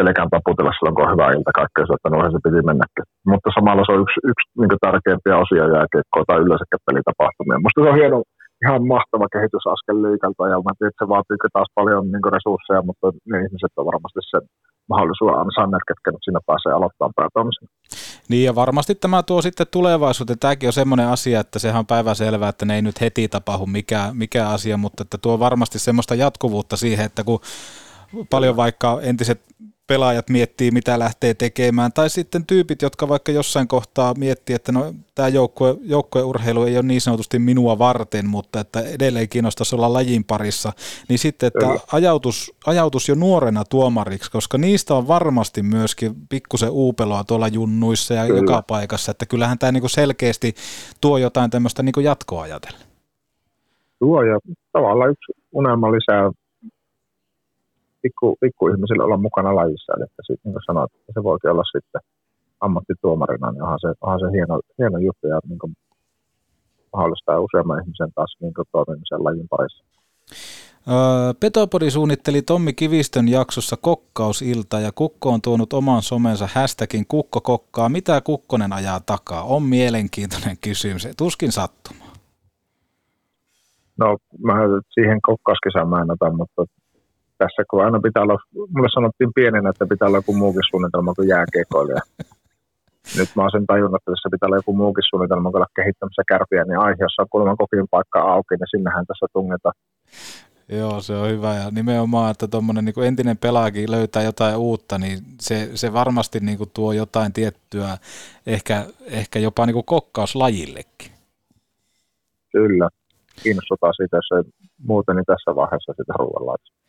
selkään taputella silloin, kun on hyvä ilta kaikkea, että no se piti mennäkin. Mutta samalla se on yksi, yksi niin tärkeimpiä osia jääkiekkoa tai yleensäkin pelitapahtumia. Minusta se on hieno, ihan mahtava kehitysaskel liikalta ja mä tiedän, että se vaatii taas paljon niin resursseja, mutta ne ihmiset on varmasti sen mahdollisuuden ansainneet, ketkä nyt siinä pääsee aloittamaan päätoimisen. Niin ja varmasti tämä tuo sitten tulevaisuuteen. Tämäkin on semmoinen asia, että sehän on päiväselvää, että ne ei nyt heti tapahdu mikä, mikä asia, mutta että tuo varmasti semmoista jatkuvuutta siihen, että kun paljon vaikka entiset pelaajat miettii, mitä lähtee tekemään, tai sitten tyypit, jotka vaikka jossain kohtaa miettii, että no, tämä joukkue, joukkueurheilu ei ole niin sanotusti minua varten, mutta että edelleen kiinnostaisi olla lajin parissa, niin sitten, että ajautus, ajautus jo nuorena tuomariksi, koska niistä on varmasti myöskin pikkusen uupeloa tuolla junnuissa ja Kyllä. joka paikassa, että kyllähän tämä niin selkeästi tuo jotain tämmöistä niin jatkoa ajatellen. Tuo ja tavallaan yksi unelma lisää pikku, pikkuihmisille olla mukana lajissa. Eli että sit, niin kuin sanoit, että se voikin olla sitten ammattituomarina, niin onhan se, onhan se hieno, hieno juttu ja niin kuin mahdollistaa useamman ihmisen taas niin kuin toimimisen lajin parissa. Petopodi suunnitteli Tommi Kivistön jaksossa kokkausilta ja Kukko on tuonut oman somensa hashtagin Kukko kokkaa. Mitä Kukkonen ajaa takaa? On mielenkiintoinen kysymys. Tuskin sattuma. No mä siihen kokkauskesään mä en ota, mutta tässä, kun aina pitää olla, mulle sanottiin pienenä, että pitää olla joku muukin suunnitelma kuin jääkekoilija. Nyt mä oon sen tajunnut, että tässä pitää olla joku muukin suunnitelma kuin olla kehittämässä kärpiä, niin aihe, jossa on kuulemma kokin paikka auki, niin sinnehän tässä tungetaan. Joo, se on hyvä ja nimenomaan, että tuommoinen niin entinen pelaakin löytää jotain uutta, niin se, se varmasti niin kuin tuo jotain tiettyä, ehkä, ehkä jopa niin kuin kokkauslajillekin. Kyllä, kiinnostutaan siitä, jos ei muuten, niin tässä vaiheessa sitä ruoanlaitosta.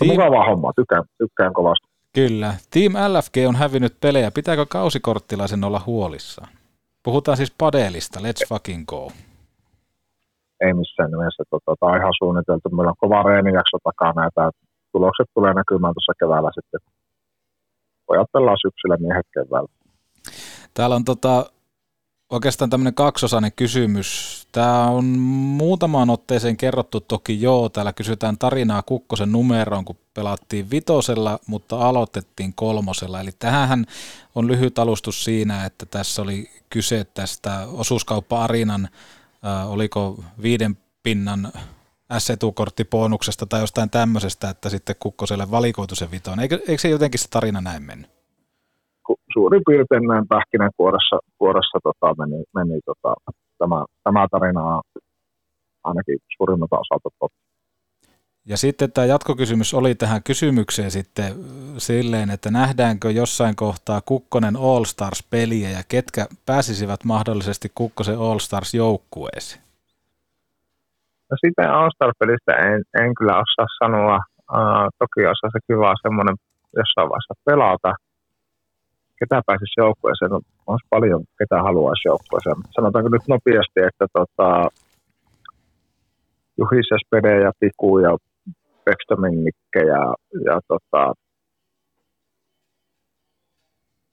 Team... Mukavaa hommaa, tykkään, tykkään kovasti. Kyllä. Team LFG on hävinnyt pelejä. Pitääkö kausikorttilaisen olla huolissaan? Puhutaan siis padelista. Let's fucking go. Ei missään nimessä. Tota, tämä on ihan suunniteltu. Meillä on kova reenijakso takana ja tulokset tulee näkymään tuossa keväällä sitten. Pojat pelaa syksyllä miehet keväällä. Täällä on tota, oikeastaan tämmöinen kaksosainen kysymys. Tämä on muutamaan otteeseen kerrottu toki joo. Täällä kysytään tarinaa Kukkosen numeroon, kun pelattiin vitosella, mutta aloitettiin kolmosella. Eli tähän on lyhyt alustus siinä, että tässä oli kyse tästä osuuskauppa-arinan, äh, oliko viiden pinnan S-etukorttiponuksesta tai jostain tämmöisestä, että sitten Kukkoselle valikoitu se vitoon. Eikö, eikö se jotenkin se tarina näin mennyt? Suurin piirtein näin pähkinänkuoressa kuoressa, tota, meni, meni tota, tämä, tämä tarina ainakin suurimmalta osalta totta. Ja sitten tämä jatkokysymys oli tähän kysymykseen sitten silleen, että nähdäänkö jossain kohtaa Kukkonen All Stars-peliä ja ketkä pääsisivät mahdollisesti Kukkosen All Stars-joukkueeseen? No sitä All-Star-pelistä en, en kyllä osaa sanoa. Uh, toki osaa se kiva semmoinen jossain vaiheessa pelata. Ketä pääsisi joukkueeseen? No, olisi paljon, ketä haluaisi joukkueeseen. Sanotaanko nyt nopeasti, että tota, Juhi Spede ja Piku ja Pekstomennikke ja, ja tota,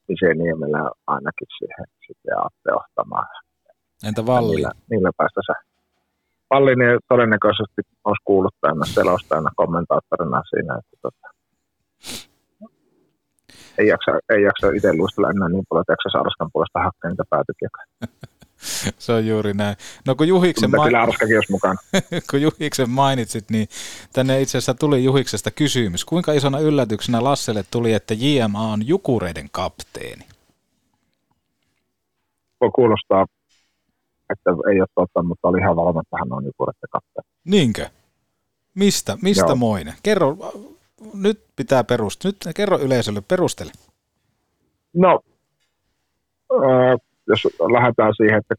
Ise Niemelä ainakin siihen sitten Atte Ohtamaan. Entä Valli? Niillä, niillä päästä se. Valli niin todennäköisesti olisi kuuluttajana, selostajana, kommentaattorina siinä, että tota, ei jaksa, ei jaksa itse luistella enää niin paljon, että jaksa Saaraskan puolesta hakea niitä päätykiä. Se on juuri näin. No kun Juhiksen, mukaan. kun Juhiksen mainitsit, niin tänne itse asiassa tuli Juhiksesta kysymys. Kuinka isona yllätyksenä Lasselle tuli, että JMA on Jukureiden kapteeni? Voi kuulostaa, että ei ole totta, mutta oli ihan valmis, että hän on Jukureiden kapteeni. Niinkö? Mistä? Mistä Joo. moinen? Kerro, nyt pitää perustella. Nyt kerro yleisölle, perustele. No, öö, jos lähdetään siihen, että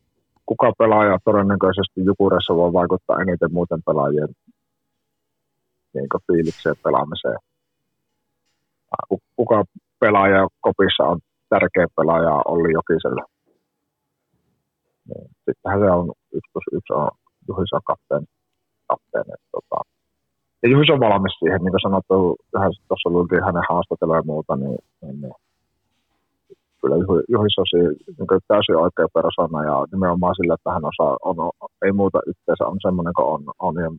kuka pelaaja todennäköisesti Jukuressa voi vaikuttaa eniten muuten pelaajien niin fiilikseen pelaamiseen. Ku- Kuka pelaaja kopissa on tärkeä pelaaja Olli Jokiselle. Niin, Sittenhän se on yksi plus yksi on Juhis on kapteeni. kapteeni tota. Ja Juhis on valmis siihen, niin kuin sanottu, vähän tuossa luultiin hänen haastattelua ja muuta, niin, niin, niin kyllä Juhi- Juhis on siinä, niin täysin oikea persona ja nimenomaan sillä, että hän osaa, on, ei muuta yhteensä, on semmoinen kuin on, on ja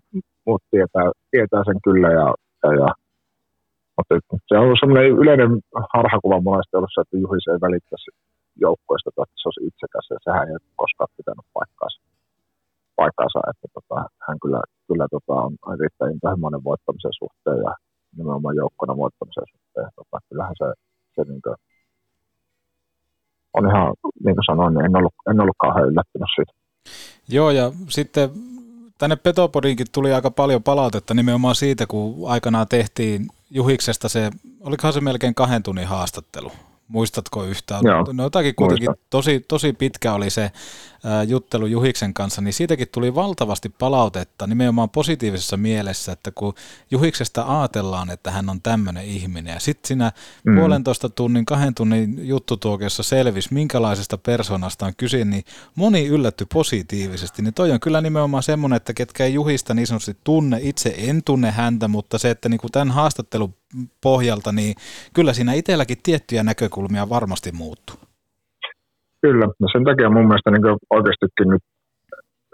muut tietää, tietää sen kyllä ja, ja, ja mutta se on semmoinen yleinen harhakuva monesti ollut se, että Juhis ei välittäisi joukkoista, että se olisi itsekäs ja sehän ei koskaan pitänyt paikkaansa, paikkaansa että tota, hän kyllä, kyllä tota, on erittäin intohimoinen voittamisen suhteen ja nimenomaan joukkona voittamisen suhteen. Tota, kyllähän se, se niin kuin, on ihan, niin kuin sanoin, niin en ollut, en ollut kauhean yllättynyt siitä. Joo, ja sitten tänne Petopodinkin tuli aika paljon palautetta nimenomaan siitä, kun aikanaan tehtiin Juhiksesta se, olikohan se melkein kahden tunnin haastattelu? Muistatko yhtään? Joo, no jotakin kuitenkin tosi, tosi pitkä oli se juttelu Juhiksen kanssa, niin siitäkin tuli valtavasti palautetta nimenomaan positiivisessa mielessä, että kun Juhiksesta ajatellaan, että hän on tämmöinen ihminen, ja sitten siinä Mm. puolentoista tunnin, kahden tunnin juttutuokiossa selvisi, minkälaisesta persoonasta on kyse, niin moni yllätty positiivisesti. Niin toi on kyllä nimenomaan semmoinen, että ketkä ei Juhista niin sanotusti tunne, itse en tunne häntä, mutta se, että niinku tämän haastattelun pohjalta, niin kyllä siinä itselläkin tiettyjä näkökulmia varmasti muuttuu. Kyllä, no sen takia mun mielestä niin oikeastikin nyt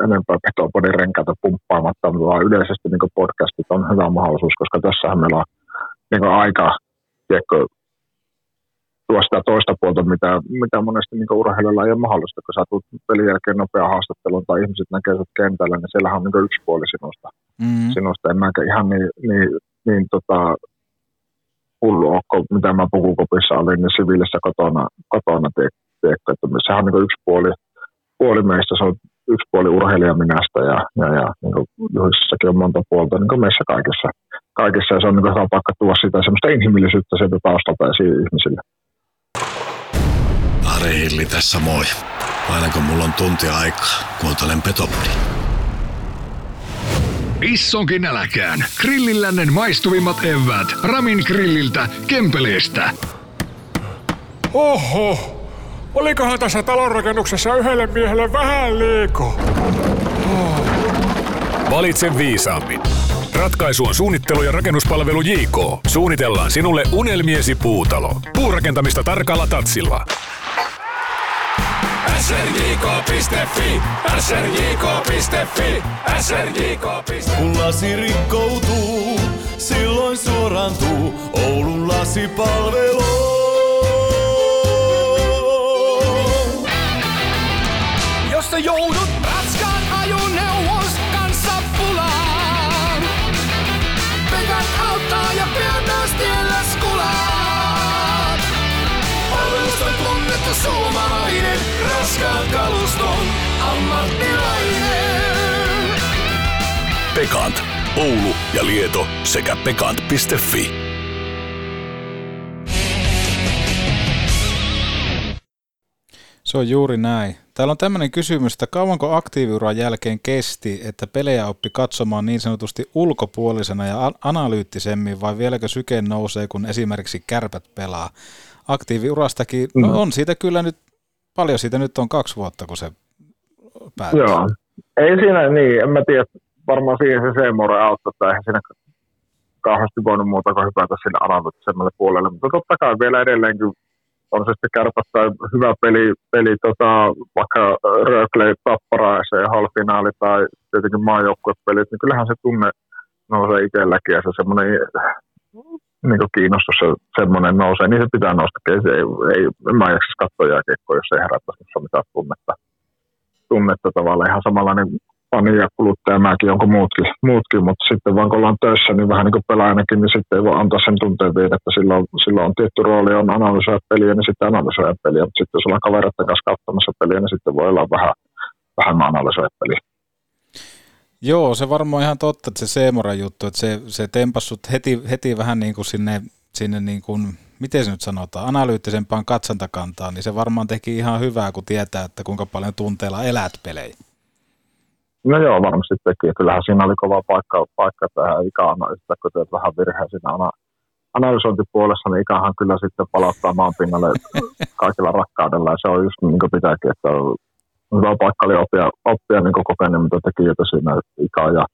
enempää Petopodin renkaita pumppaamatta, vaan yleisesti niin podcastit on hyvä mahdollisuus, koska tässähän meillä on niin aika tiedätkö, tuo sitä toista puolta, mitä, mitä monesti niin urheilijoilla ei ole mahdollista, kun sä tulet pelin jälkeen nopea haastattelun tai ihmiset näkee sut kentällä, niin siellähän on niin yksi puoli sinusta. Mm. sinusta. En mäkä ihan niin, niin, niin tota, hullu ole, mitä mä pukukopissa olin, niin siviilissä kotona, kotona tie- tiedätkö, että sehän on niin yksi puoli, puoli meistä, se on yksi puoli urheilija minästä ja, ja, ja niin on monta puolta, niin kuin meissä kaikissa. kaikissa ja se on niin hyvä paikka tuoda sitä semmoista inhimillisyyttä sieltä taustalta esiin ihmisille. Ari Hilli tässä moi. Aina kun mulla on tunti aikaa, kuuntelen Petopodin. Issonkin äläkään. Grillillännen maistuvimmat evät. Ramin grilliltä, Kempeleestä. Oho, olikohan tässä talonrakennuksessa yhdelle miehelle vähän liikaa? Valitse viisaammin. Ratkaisu on suunnittelu ja rakennuspalvelu JK. Suunnitellaan sinulle unelmiesi puutalo. Puurakentamista tarkalla tatsilla. srjk.fi, srjk.fi, srjk.fi. Kun lasi rikkoutuu, silloin suorantuu Oulun lasipalvelu. Suomalainen, raskaan kaluston ammattilainen. Pekant. Oulu ja Lieto sekä pekant.fi. Se on juuri näin. Täällä on tämmöinen kysymys, että kauanko aktiiviuran jälkeen kesti, että pelejä oppi katsomaan niin sanotusti ulkopuolisena ja analyyttisemmin, vai vieläkö syke nousee, kun esimerkiksi kärpät pelaa? Aktiiviurastakin, no mm. on siitä kyllä nyt, paljon siitä nyt on kaksi vuotta, kun se päättyi. Joo. Ei siinä niin, en mä tiedä, varmaan siihen se Seymour auttoi, että eihän siinä kauheasti voinut muuta kuin hypätä sinne analyyttisemmälle puolelle, mutta totta kai vielä edelleenkin on se sitten kärpät tai hyvä peli, peli tota, vaikka Rögle Tappara ja halfinaali tai tietenkin maajoukkuepelit, niin kyllähän se tunne nousee itselläkin ja se semmoinen niin kiinnostus se semmoinen nousee, niin se pitää nousta. Ei, ei, ei, en mä jaksa katsoa jääkiekkoa, jos ei herättäisi mitään tunnetta, tunnetta tavallaan. Ihan samanlainen ja kuluttaja mäkin, onko muutkin, muutkin, mutta sitten vaan kun ollaan töissä, niin vähän niin kuin pelaajanakin, niin sitten ei voi antaa sen tunteen viedä, että sillä sillä on tietty rooli, on analysoida peliä, niin sitten analysoida peliä, mutta sitten jos ollaan kavereiden kanssa katsomassa peliä, niin sitten voi olla vähän vähemmän analysoida peliä. Joo, se varmaan ihan totta, että se Seemora juttu, että se, se tempassut heti, heti vähän niin kuin sinne, sinne niin kuin, miten se nyt sanotaan, analyyttisempaan katsantakantaan, niin se varmaan teki ihan hyvää, kun tietää, että kuinka paljon tunteella elät pelejä. No joo, varmasti teki. Kyllähän siinä oli kova paikka, paikka tähän ikäanaista, kun teet vähän virheen siinä ana, analysointipuolessa, niin ikähän kyllä sitten palauttaa maan pinnalle kaikilla rakkaudella. Ja se on just niin kuin pitääkin, että hyvä paikka oli oppia, oppia niin kokeneemmilta tekijöitä siinä ikä ja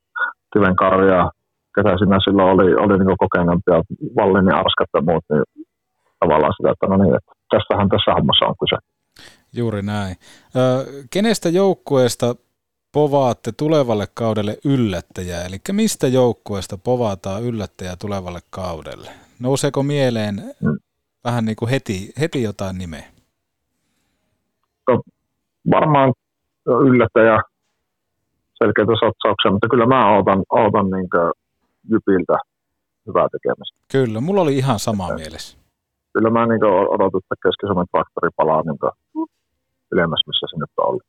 Kivenkarja ja ketä siinä silloin oli, oli niin kokeneempia, Vallini, Arskat ja muut, niin tavallaan sitä, että no niin, että tästähän tässä hommassa on kyse. Juuri näin. Ö, kenestä joukkueesta povaatte tulevalle kaudelle yllättäjää? Eli mistä joukkueesta povataan yllättäjää tulevalle kaudelle? Nouseeko mieleen mm. vähän niin kuin heti, heti jotain nimeä? No, varmaan yllättäjä selkeitä satsauksia, mutta kyllä mä ootan, ootan niin Jypiltä hyvää tekemistä. Kyllä, mulla oli ihan sama mielessä. Kyllä mä niin odotan, että Keski-Suomen traktori palaa niin ylemmäs, missä se nyt on ollut.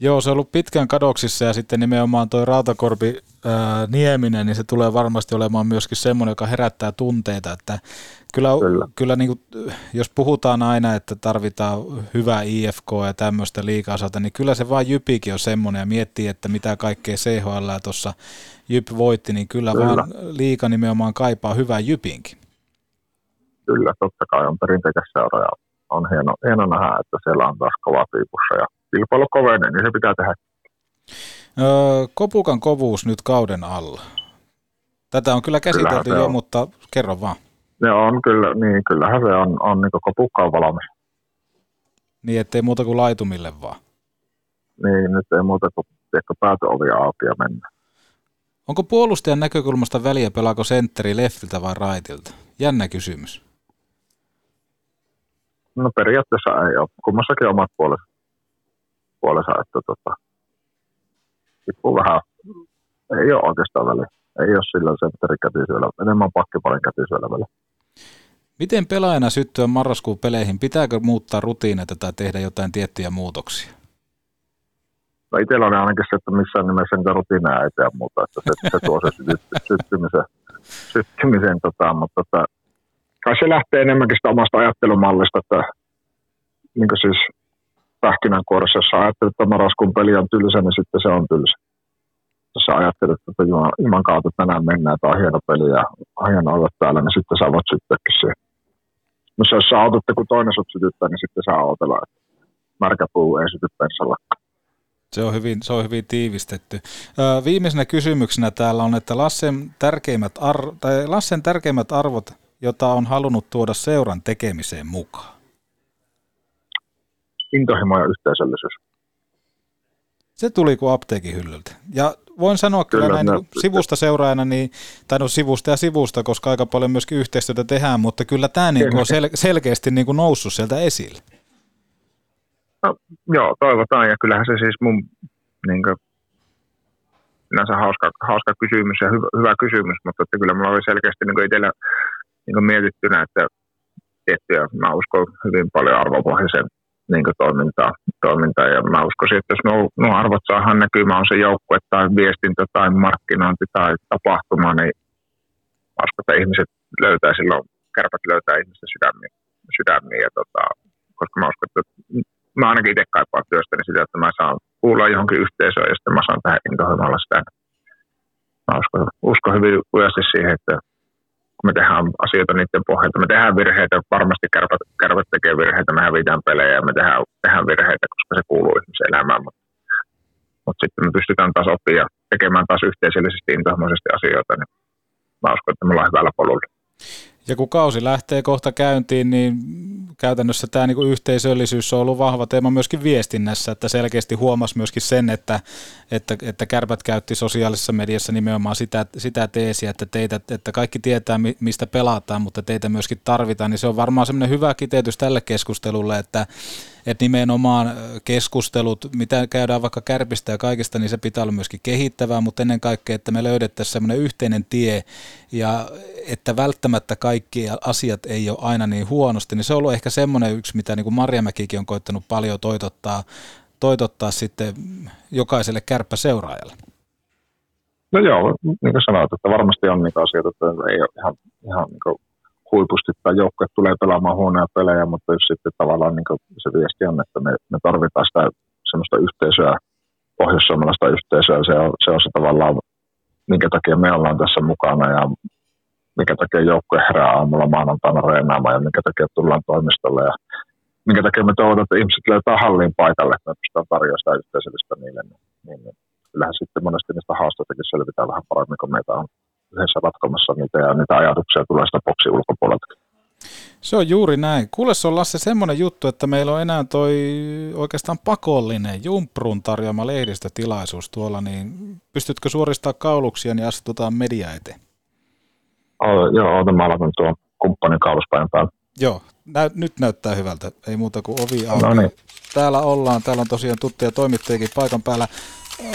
Joo, se on ollut pitkään kadoksissa ja sitten nimenomaan tuo Rautakorpi ää, Nieminen, niin se tulee varmasti olemaan myöskin semmoinen, joka herättää tunteita, että kyllä, kyllä. kyllä niin kuin, jos puhutaan aina, että tarvitaan hyvää IFK ja tämmöistä liikaasalta, niin kyllä se vaan Jypikin on semmoinen ja miettii, että mitä kaikkea CHL tuossa Jyp voitti, niin kyllä, kyllä. vaan liika nimenomaan kaipaa hyvää Jypinkin. Kyllä, totta kai on perinteikäs seura ja on hieno, hieno nähdä, että siellä on taas kova piipussa ja kilpailu kovenee, niin se pitää tehdä. Öö, kopukan kovuus nyt kauden alla. Tätä on kyllä käsitelty jo, on. mutta kerro vaan. Ne on kyllä, niin kyllähän se on, on niin kopukka on valmis. Niin, ettei muuta kuin laitumille vaan. Niin, nyt ei muuta kuin tiedätkö, päätöovi auki ja mennä. Onko puolustajan näkökulmasta väliä, pelaako sentteri leftiltä vai raitilta? Jännä kysymys. No periaatteessa ei ole. Kummassakin omat puolensa puolensa, että tota, tippuu vähän, ei ole oikeastaan väliä. Ei ole sillä sentterikätisyöllä, enemmän pakkiparin kätisyöllä väliä. Miten pelaajana syttyä marraskuun peleihin? Pitääkö muuttaa rutiineita tai tehdä jotain tiettyjä muutoksia? No itsellä on ainakin se, että missään nimessä niitä rutiineja ei tee muuta, että se, se tuo se syttymisen, syttymisen tota, mutta että, kai se lähtee enemmänkin sitä omasta ajattelumallista, että niin siis pähkinänkuoressa, jos ajattelet, että marraskuun peli on tylsä, niin sitten se on tylsä. Jos sä ajattelet, että Juman kautta tänään mennään, tämä on hieno peli ja hieno olla täällä, niin sitten sä voit syttääkin siihen. Mutta jos sä autot, kun toinen sut sytyttää, niin sitten saa autella, että märkä puu ei syty pensallakaan. Se on hyvin, se on hyvin tiivistetty. Viimeisenä kysymyksenä täällä on, että Lassen tärkeimmät, ar- tai Lassen tärkeimmät arvot, jota on halunnut tuoda seuran tekemiseen mukaan intohimo ja yhteisöllisyys. Se tuli kuin apteekin hyllyltä. Ja voin sanoa kyllä, kyllä näin ne, niin sivusta seuraajana, niin, tai no sivusta ja sivusta, koska aika paljon myöskin yhteistyötä tehdään, mutta kyllä tämä niin kuin on sel- selkeästi niin kuin noussut sieltä esille. No, joo, toivotaan, ja kyllähän se siis mun niin kuin, hauska, hauska kysymys ja hyvä, hyvä kysymys, mutta että kyllä mulla oli selkeästi niin itsellä niin mietittynä, että tiettyjä, mä uskon hyvin paljon arvopohjaisen niin toimintaa, toimintaa. Ja mä uskoisin, että jos nuo, nuo arvot saadaan näkymään, on se joukkue tai viestintä tai markkinointi tai tapahtuma, niin mä uskon, että ihmiset löytää silloin, kärpät löytää ihmisten sydämiä. sydämiä ja tota, koska mä uskon, että mä ainakin itse kaipaan työstäni sitä, että mä saan kuulla johonkin yhteisöön ja sitten mä saan tähän intohimoilla sitä. Mä uskon, uskon hyvin lujasti siihen, että kun me tehdään asioita niiden pohjalta. Me tehdään virheitä, varmasti kärpät, kärpät tekee virheitä, me hävitään pelejä ja me tehdään, tehdään virheitä, koska se kuuluu ihmisen elämään. Mutta, mutta sitten me pystytään taas oppia tekemään taas yhteisöllisesti intohimoisesti asioita, niin mä uskon, että me ollaan hyvällä polulla. Ja kun kausi lähtee kohta käyntiin, niin käytännössä tämä niin yhteisöllisyys on ollut vahva teema myöskin viestinnässä, että selkeästi huomasi myöskin sen, että, että, että kärpät käytti sosiaalisessa mediassa nimenomaan sitä, sitä teesiä, että, teitä, että kaikki tietää, mistä pelataan, mutta teitä myöskin tarvitaan, niin se on varmaan semmoinen hyvä kiteytys tälle keskustelulle, että, että nimenomaan keskustelut, mitä käydään vaikka kärpistä ja kaikista, niin se pitää olla myöskin kehittävää, mutta ennen kaikkea, että me löydettäisiin semmoinen yhteinen tie ja että välttämättä kaikki asiat ei ole aina niin huonosti, niin se on ollut ehkä semmoinen yksi, mitä niin kuin Marjamäkikin on koittanut paljon toitottaa, toitottaa sitten jokaiselle kärppäseuraajalle. No joo, niin kuin sanoit, että varmasti on niitä asioita, että ei ole ihan, ihan niin huipusti tai joukkue tulee pelaamaan huonoja pelejä, mutta jos sitten tavallaan niin se viesti on, että me, me tarvitaan sitä semmoista yhteisöä, pohjoissuomalaista yhteisöä, se on, se on se tavallaan, minkä takia me ollaan tässä mukana ja minkä takia joukkue herää aamulla maanantaina reenaamaan ja minkä takia tullaan toimistolle ja minkä takia me toivotaan, että ihmiset löytää hallin paikalle, että me pystytään tarjoamaan sitä yhteisöllistä niille, niin, niin, niin kyllähän sitten monesti niistä haastoistakin selvitään vähän paremmin, kun meitä on yhdessä ratkomassa niitä ja niitä ajatuksia tulee sitä boksi ulkopuolelta. Se on juuri näin. Kuule, se on Lasse semmoinen juttu, että meillä on enää toi oikeastaan pakollinen Jumprun tarjoama lehdistötilaisuus tuolla, niin pystytkö suoristaa kauluksia, niin astutaan media eteen? Oh, joo, otan mä aloitan tuon kumppanin kauluspäin päällä. Joo, nä- nyt näyttää hyvältä. Ei muuta kuin ovi auki. No niin. Täällä ollaan, täällä on tosiaan tuttuja toimittajakin paikan päällä.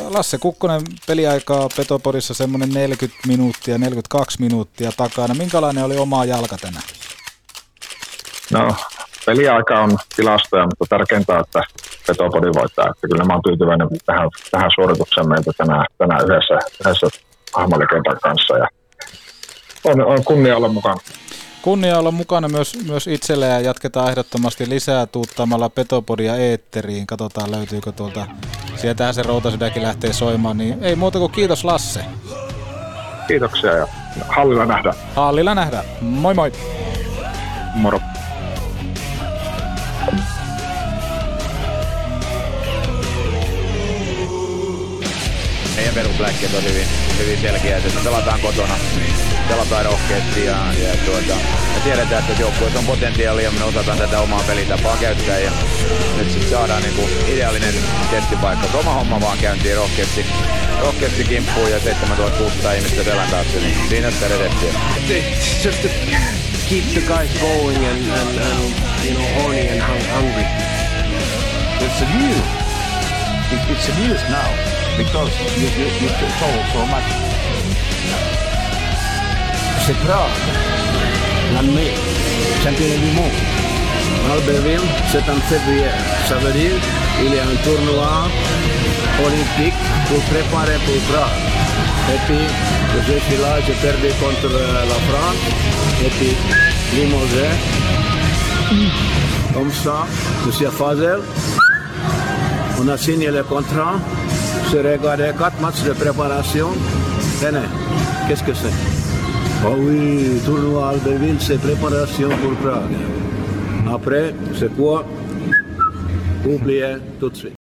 Lasse Kukkonen peliaikaa Petopodissa semmoinen 40 minuuttia, 42 minuuttia takana. Minkälainen oli oma jalka tänään? No, peliaika on tilastoja, mutta tärkeintä on, että Petopodi voittaa. Että kyllä mä oon tyytyväinen tähän, tähän suoritukseen meiltä tänään, tänään yhdessä, yhdessä hahmolikentan kanssa. Ja on, on kunnia olla mukana. Kunnia olla mukana myös, myös itselle ja jatketaan ehdottomasti lisää tuuttamalla Petopodia eetteriin. Katsotaan löytyykö tuolta, sieltähän se routasydäkin lähtee soimaan, niin ei muuta kuin kiitos Lasse. Kiitoksia ja hallilla nähdään. Hallilla nähdään. Moi moi. Moro. Meidän perusläkkeet on hyvin, hyvin selkeä, että pelataan kotona pelataan rohkeasti ja, ja tuota, me tiedetään, että joukkueessa on potentiaalia, me osataan tätä omaa pelitapaa käyttää ja nyt sitten saadaan niinku ideaalinen testipaikka. Oma homma vaan käyntiin rohkeasti, rohkeasti kimppuun ja 7600 ihmistä selän taakse, niin siinä sitä redettiä. Just to keep the guys going and, and, and you know, horny and hungry. It's a news. It's a news now because you, you, you told so much c'est Prague, l'année, championnat du monde. Albertville, c'est en février. Ça veut dire qu'il y a un tournoi olympique pour préparer pour Prague. Et puis, je suis là, j'ai perdu contre la France. Et puis, Limogé. Comme ça, Monsieur Fazel, on a signé le contrat. Je regardé quatre matchs de préparation. Tenez, qu'est-ce que c'est? Oui, tournoi Albertville, c'est préparation pour Prague. Après, c'est quoi Oubliez tout de suite.